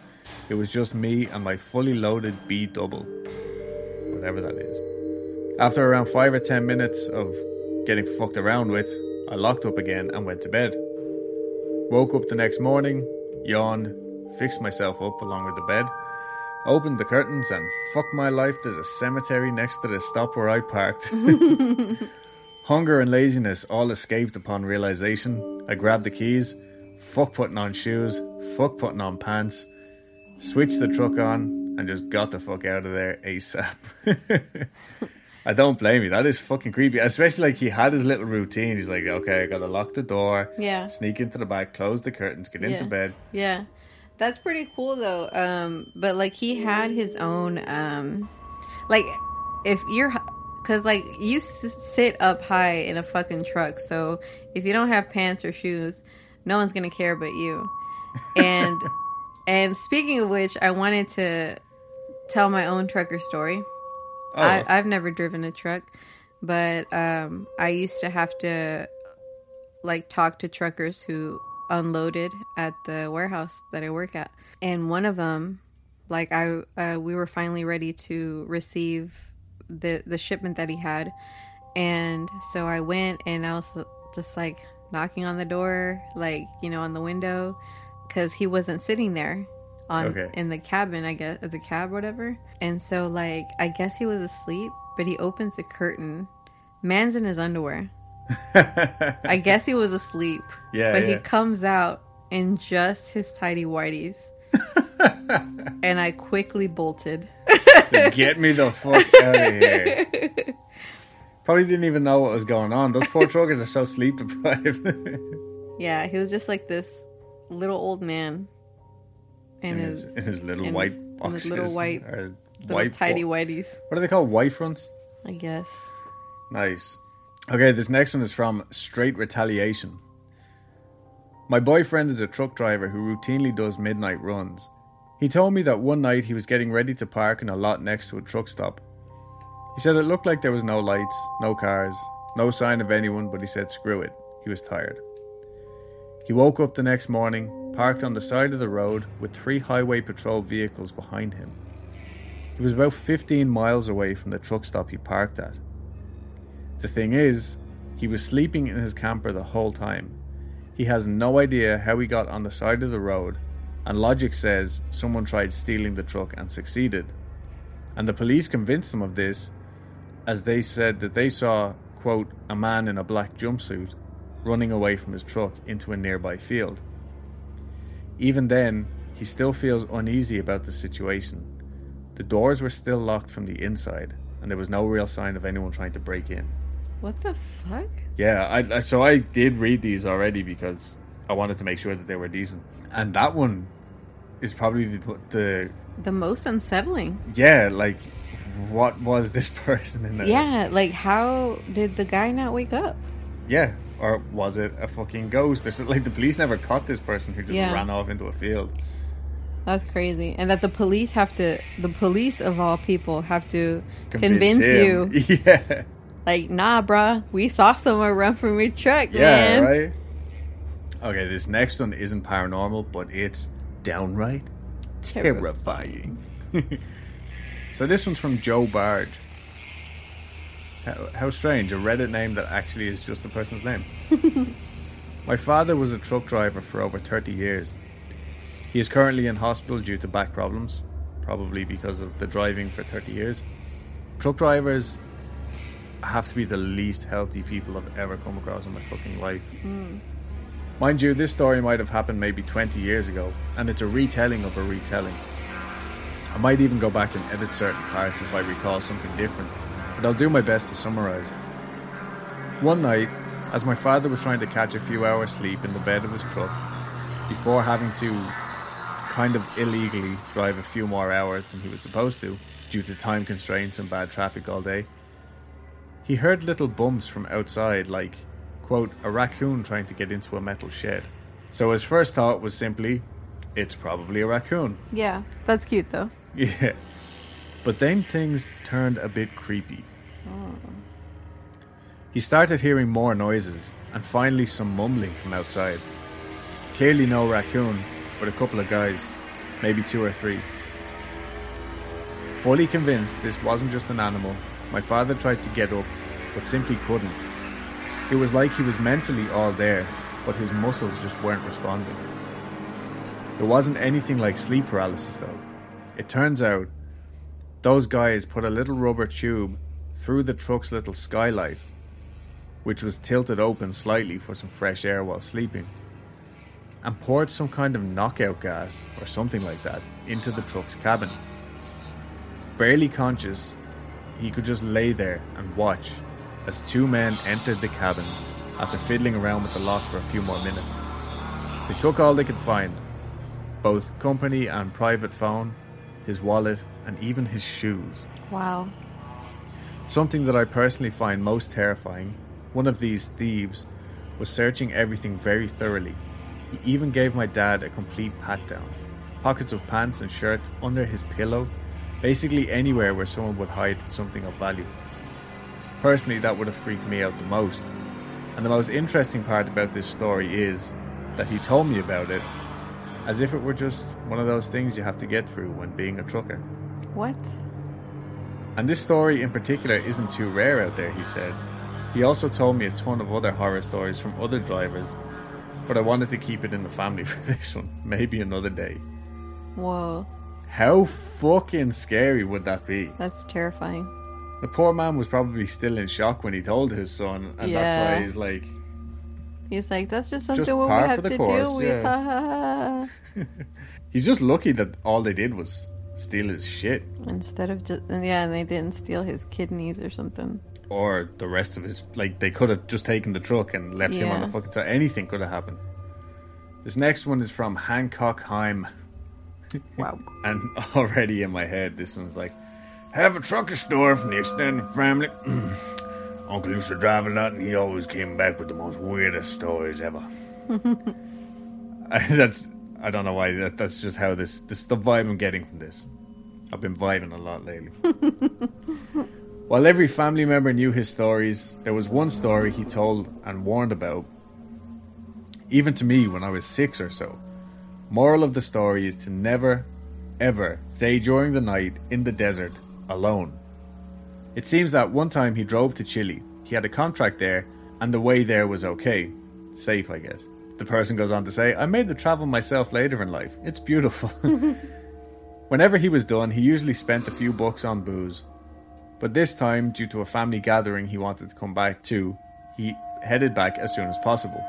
It was just me and my fully loaded B double, whatever that is. After around five or ten minutes of getting fucked around with, I locked up again and went to bed. Woke up the next morning, yawned, fixed myself up along with the bed, opened the curtains, and fuck my life, there's a cemetery next to the stop where I parked. Hunger and laziness all escaped upon realization. I grabbed the keys, fuck putting on shoes, fuck putting on pants, switched the truck on, and just got the fuck out of there ASAP. I don't blame you. That is fucking creepy. Especially like he had his little routine. He's like, okay, I gotta lock the door, Yeah. sneak into the back, close the curtains, get into bed. Yeah. That's pretty cool though. Um but like he had his own um like if you're cuz like you s- sit up high in a fucking truck. So if you don't have pants or shoes, no one's going to care but you. And and speaking of which, I wanted to tell my own trucker story. Oh, I, I've never driven a truck, but um, I used to have to like talk to truckers who unloaded at the warehouse that I work at, and one of them, like I, uh, we were finally ready to receive the the shipment that he had, and so I went and I was just like knocking on the door, like you know, on the window, because he wasn't sitting there on Okay. in the cabin, I guess, the cab, whatever. And so, like, I guess he was asleep, but he opens the curtain. Man's in his underwear. I guess he was asleep. Yeah, But he comes out in just his tidy whities. and I quickly bolted. So get me the fuck out of here. Probably didn't even know what was going on. Those poor truckers are so sleep deprived. yeah, he was just like this little old man. In, in, his, his, in his little in white his- in boxes. his little white, little white tidy bo- whities, What are they called? White fronts? I guess. Nice. Okay, this next one is from Straight Retaliation. My boyfriend is a truck driver who routinely does midnight runs. He told me that one night he was getting ready to park in a lot next to a truck stop. He said it looked like there was no lights, no cars, no sign of anyone, but he said screw it. He was tired. He woke up the next morning, parked on the side of the road with three highway patrol vehicles behind him. He was about 15 miles away from the truck stop he parked at. The thing is, he was sleeping in his camper the whole time. He has no idea how he got on the side of the road, and logic says someone tried stealing the truck and succeeded. And the police convinced them of this, as they said that they saw, quote, a man in a black jumpsuit running away from his truck into a nearby field. Even then, he still feels uneasy about the situation. The doors were still locked from the inside, and there was no real sign of anyone trying to break in. What the fuck? Yeah, I, I so I did read these already because I wanted to make sure that they were decent. And that one is probably the, the The most unsettling. yeah, like what was this person in there? Yeah, like how did the guy not wake up? yeah, or was it a fucking ghost? Or like the police never caught this person who just Yeah. ran off into a field. That's crazy. And that the police have to, the police of all people have to convince, you, yeah, like, nah, bruh, we saw someone run from your truck, yeah, man. right. Okay, this next one isn't paranormal, but it's downright terrifying. so this one's from Joe Barge. How, how strange, a Reddit name that actually is just the person's name. My father was a truck driver for over 30 years. He is currently in hospital due to back problems, probably because of the driving for 30 years. Truck drivers have to be the least healthy people I've ever come across in my fucking life. Hmm. Mind you, this story might have happened maybe 20 years ago, and it's a retelling of a retelling. I might even go back and edit certain parts if I recall something different, but I'll do my best to summarize. One night, as my father was trying to catch a few hours sleep in the bed of his truck, before having to kind of illegally drive a few more hours than he was supposed to, due to time constraints and bad traffic all day, he heard little bumps from outside, like, quote, a raccoon trying to get into a metal shed. So his first thought was simply, it's probably a raccoon. Yeah, that's cute though. Yeah. But then things turned a bit creepy. Oh. He started hearing more noises and finally some mumbling from outside. Clearly no raccoon, but a couple of guys, maybe two or three. Fully convinced this wasn't just an animal, my father tried to get up, but simply couldn't. It was like he was mentally all there, but his muscles just weren't responding. It wasn't anything like sleep paralysis though. It turns out those guys put a little rubber tube through the truck's little skylight, which was tilted open slightly for some fresh air while sleeping, and poured some kind of knockout gas or something like that into the truck's cabin. Barely conscious, he could just lay there and watch as two men entered the cabin after fiddling around with the lock for a few more minutes. They took all they could find both company and private phone, his wallet, and even his shoes. Wow. Something that I personally find most terrifying one of these thieves was searching everything very thoroughly. He even gave my dad a complete pat down. Pockets of pants and shirt under his pillow, basically anywhere where someone would hide something of value. Personally, that would have freaked me out the most. And the most interesting part about this story is that he told me about it as if it were just one of those things you have to get through when being a trucker. What? And this story in particular isn't too rare out there, he said. He also told me a ton of other horror stories from other drivers, but I wanted to keep it in the family for this one, maybe another day. Whoa. How fucking scary would that be? That's terrifying. The poor man was probably still in shock when he told his son, and that's why he's like, He's like, that's just something Just we have to course, deal with. yeah. He's just lucky that all they did was steal his shit, Instead of just, yeah, and they didn't steal his kidneys or something. or the rest of his. Like, they could have just taken the truck and left him on the fucking side. Anything could have happened. This next one is from Hancock Heim. Wow. And already in my head, this one's like, have a trucker store from the extended family. Uncle used to drive a lot, and he always came back with the most weirdest stories ever. I, that's I don't know why. That, that's just how this this is the vibe I'm getting from this. I've been vibing a lot lately. While every family member knew his stories, there was one story he told and warned about, even to me when I was six or so. Moral of the story is to never, ever say during the night in the desert alone. It seems that one time he drove to Chile. He had a contract there, and the way there was okay. Safe, I guess. The person goes on to say, I made the travel myself later in life. It's beautiful. Whenever he was done, he usually spent a few bucks on booze. But this time, due to a family gathering he wanted to come back to, he headed back as soon as possible.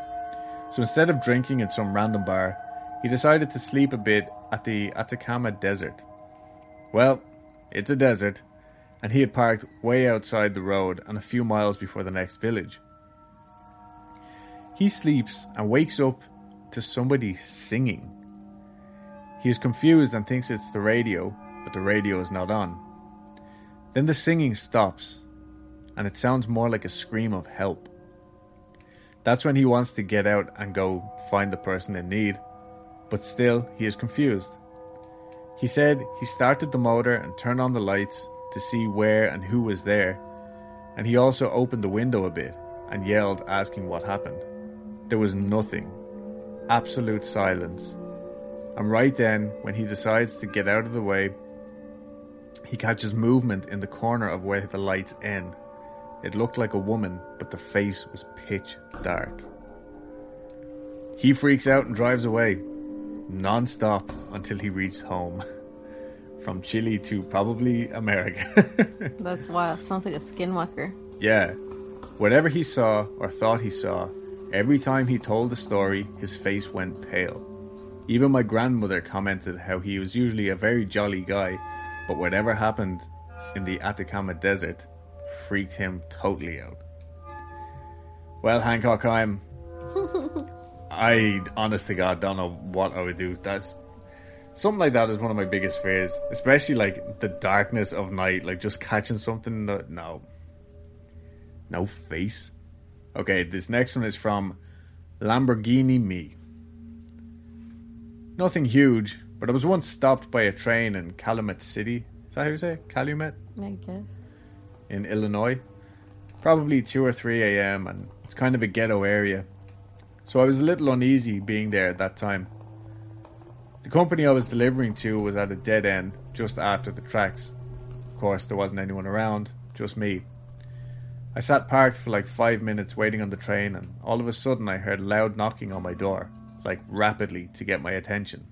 So instead of drinking in some random bar, he decided to sleep a bit at the Atacama Desert. Well, it's a desert, and he had parked way outside the road and a few miles before the next village. He sleeps and wakes up to somebody singing. He is confused and thinks it's the radio, but the radio is not on. Then the singing stops, and it sounds more like a scream of help. That's when he wants to get out and go find the person in need, but still he is confused. He said he started the motor and turned on the lights to see where and who was there, and he also opened the window a bit and yelled, asking what happened. There was nothing, absolute silence. And right then, when he decides to get out of the way, he catches movement in the corner of where the lights end. It looked like a woman, but the face was pitch dark. He freaks out and drives away, non stop, until he reached home. From Chile to probably America. That's wild. Sounds like a skinwalker. yeah. Whatever he saw or thought he saw, every time he told the story, his face went pale. Even my grandmother commented how he was usually a very jolly guy, but whatever happened in the Atacama Desert freaked him totally out. Well, Hancock, I'm. I, honest to God, don't know what I would do. That's something like that is one of my biggest fears, especially like the darkness of night, like just catching something. That, no, no face. Okay, this next one is from Lamborghini Me. Nothing huge, but I was once stopped by a train in Calumet City. Is that how you say it? Calumet? I guess. in Illinois. Probably 2 or 3 a.m., and it's kind of a ghetto area. So I was a little uneasy being there at that time. The company I was delivering to was at a dead end just after the tracks. Of course, there wasn't anyone around, just me. I sat parked for like five minutes waiting on the train, and all of a sudden I heard loud knocking on my door, like rapidly to get my attention.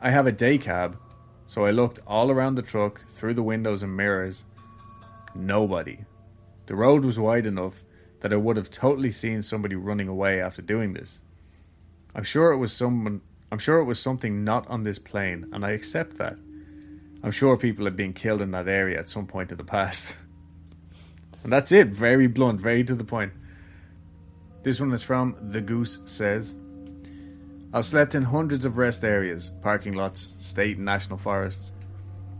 I have a day cab, so I looked all around the truck, through the windows and mirrors. Nobody. The road was wide enough that I would have totally seen somebody running away after doing this. I'm sure it was someone I'm sure it was something not on this plane, and I accept that. I'm sure people have been killed in that area at some point in the past. and that's it. Very blunt, very to the point. This one is from The Goose Says. I've slept in hundreds of rest areas, parking lots, state and national forests.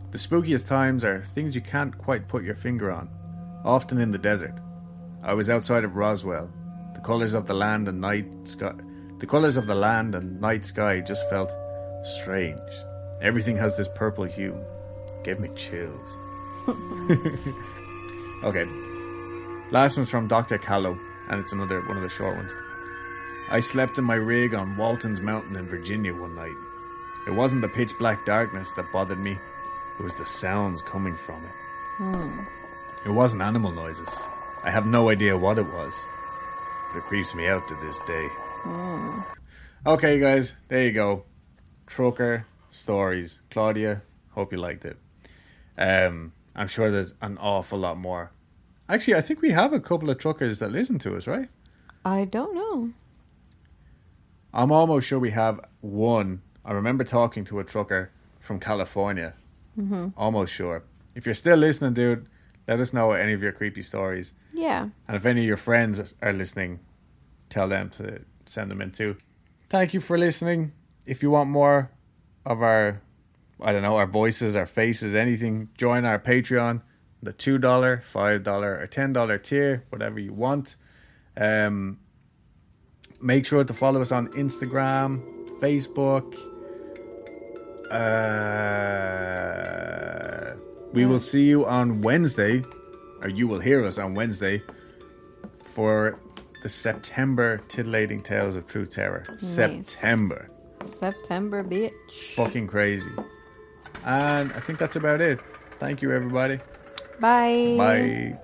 The spookiest times are things you can't quite put your finger on, often in the desert. I was outside of Roswell. The colours of the land and night sky the colours of the land and night sky just felt strange. Everything has this purple hue. Gave me chills. okay. Last one's from Dr. Callow, and it's another one of the short ones. I slept in my rig on Walton's Mountain in Virginia one night. It wasn't the pitch black darkness that bothered me, it was the sounds coming from it. Hmm. It wasn't animal noises. I have no idea what it was, but it creeps me out to this day. Okay, guys, there you go. Trucker stories. Claudia, hope you liked it. Um, I'm sure there's an awful lot more. Actually, I think we have a couple of truckers that listen to us, right? I don't know. I'm almost sure we have one. I remember talking to a trucker from California. Mm-hmm. Almost sure. If you're still listening, dude, let us know any of your creepy stories. Yeah. And if any of your friends are listening, tell them to send them in too. Thank you for listening. If you want more of our, I don't know, our voices, our faces, anything, join our Patreon, the $2, $5, or $10 tier, whatever you want. Um, make sure to follow us on Instagram, Facebook. Uh, we will see you on Wednesday, or you will hear us on Wednesday for the September Titillating Tales of True Terror. September. September, bitch. Fucking crazy. And I think that's about it. Thank you, everybody. Bye. Bye.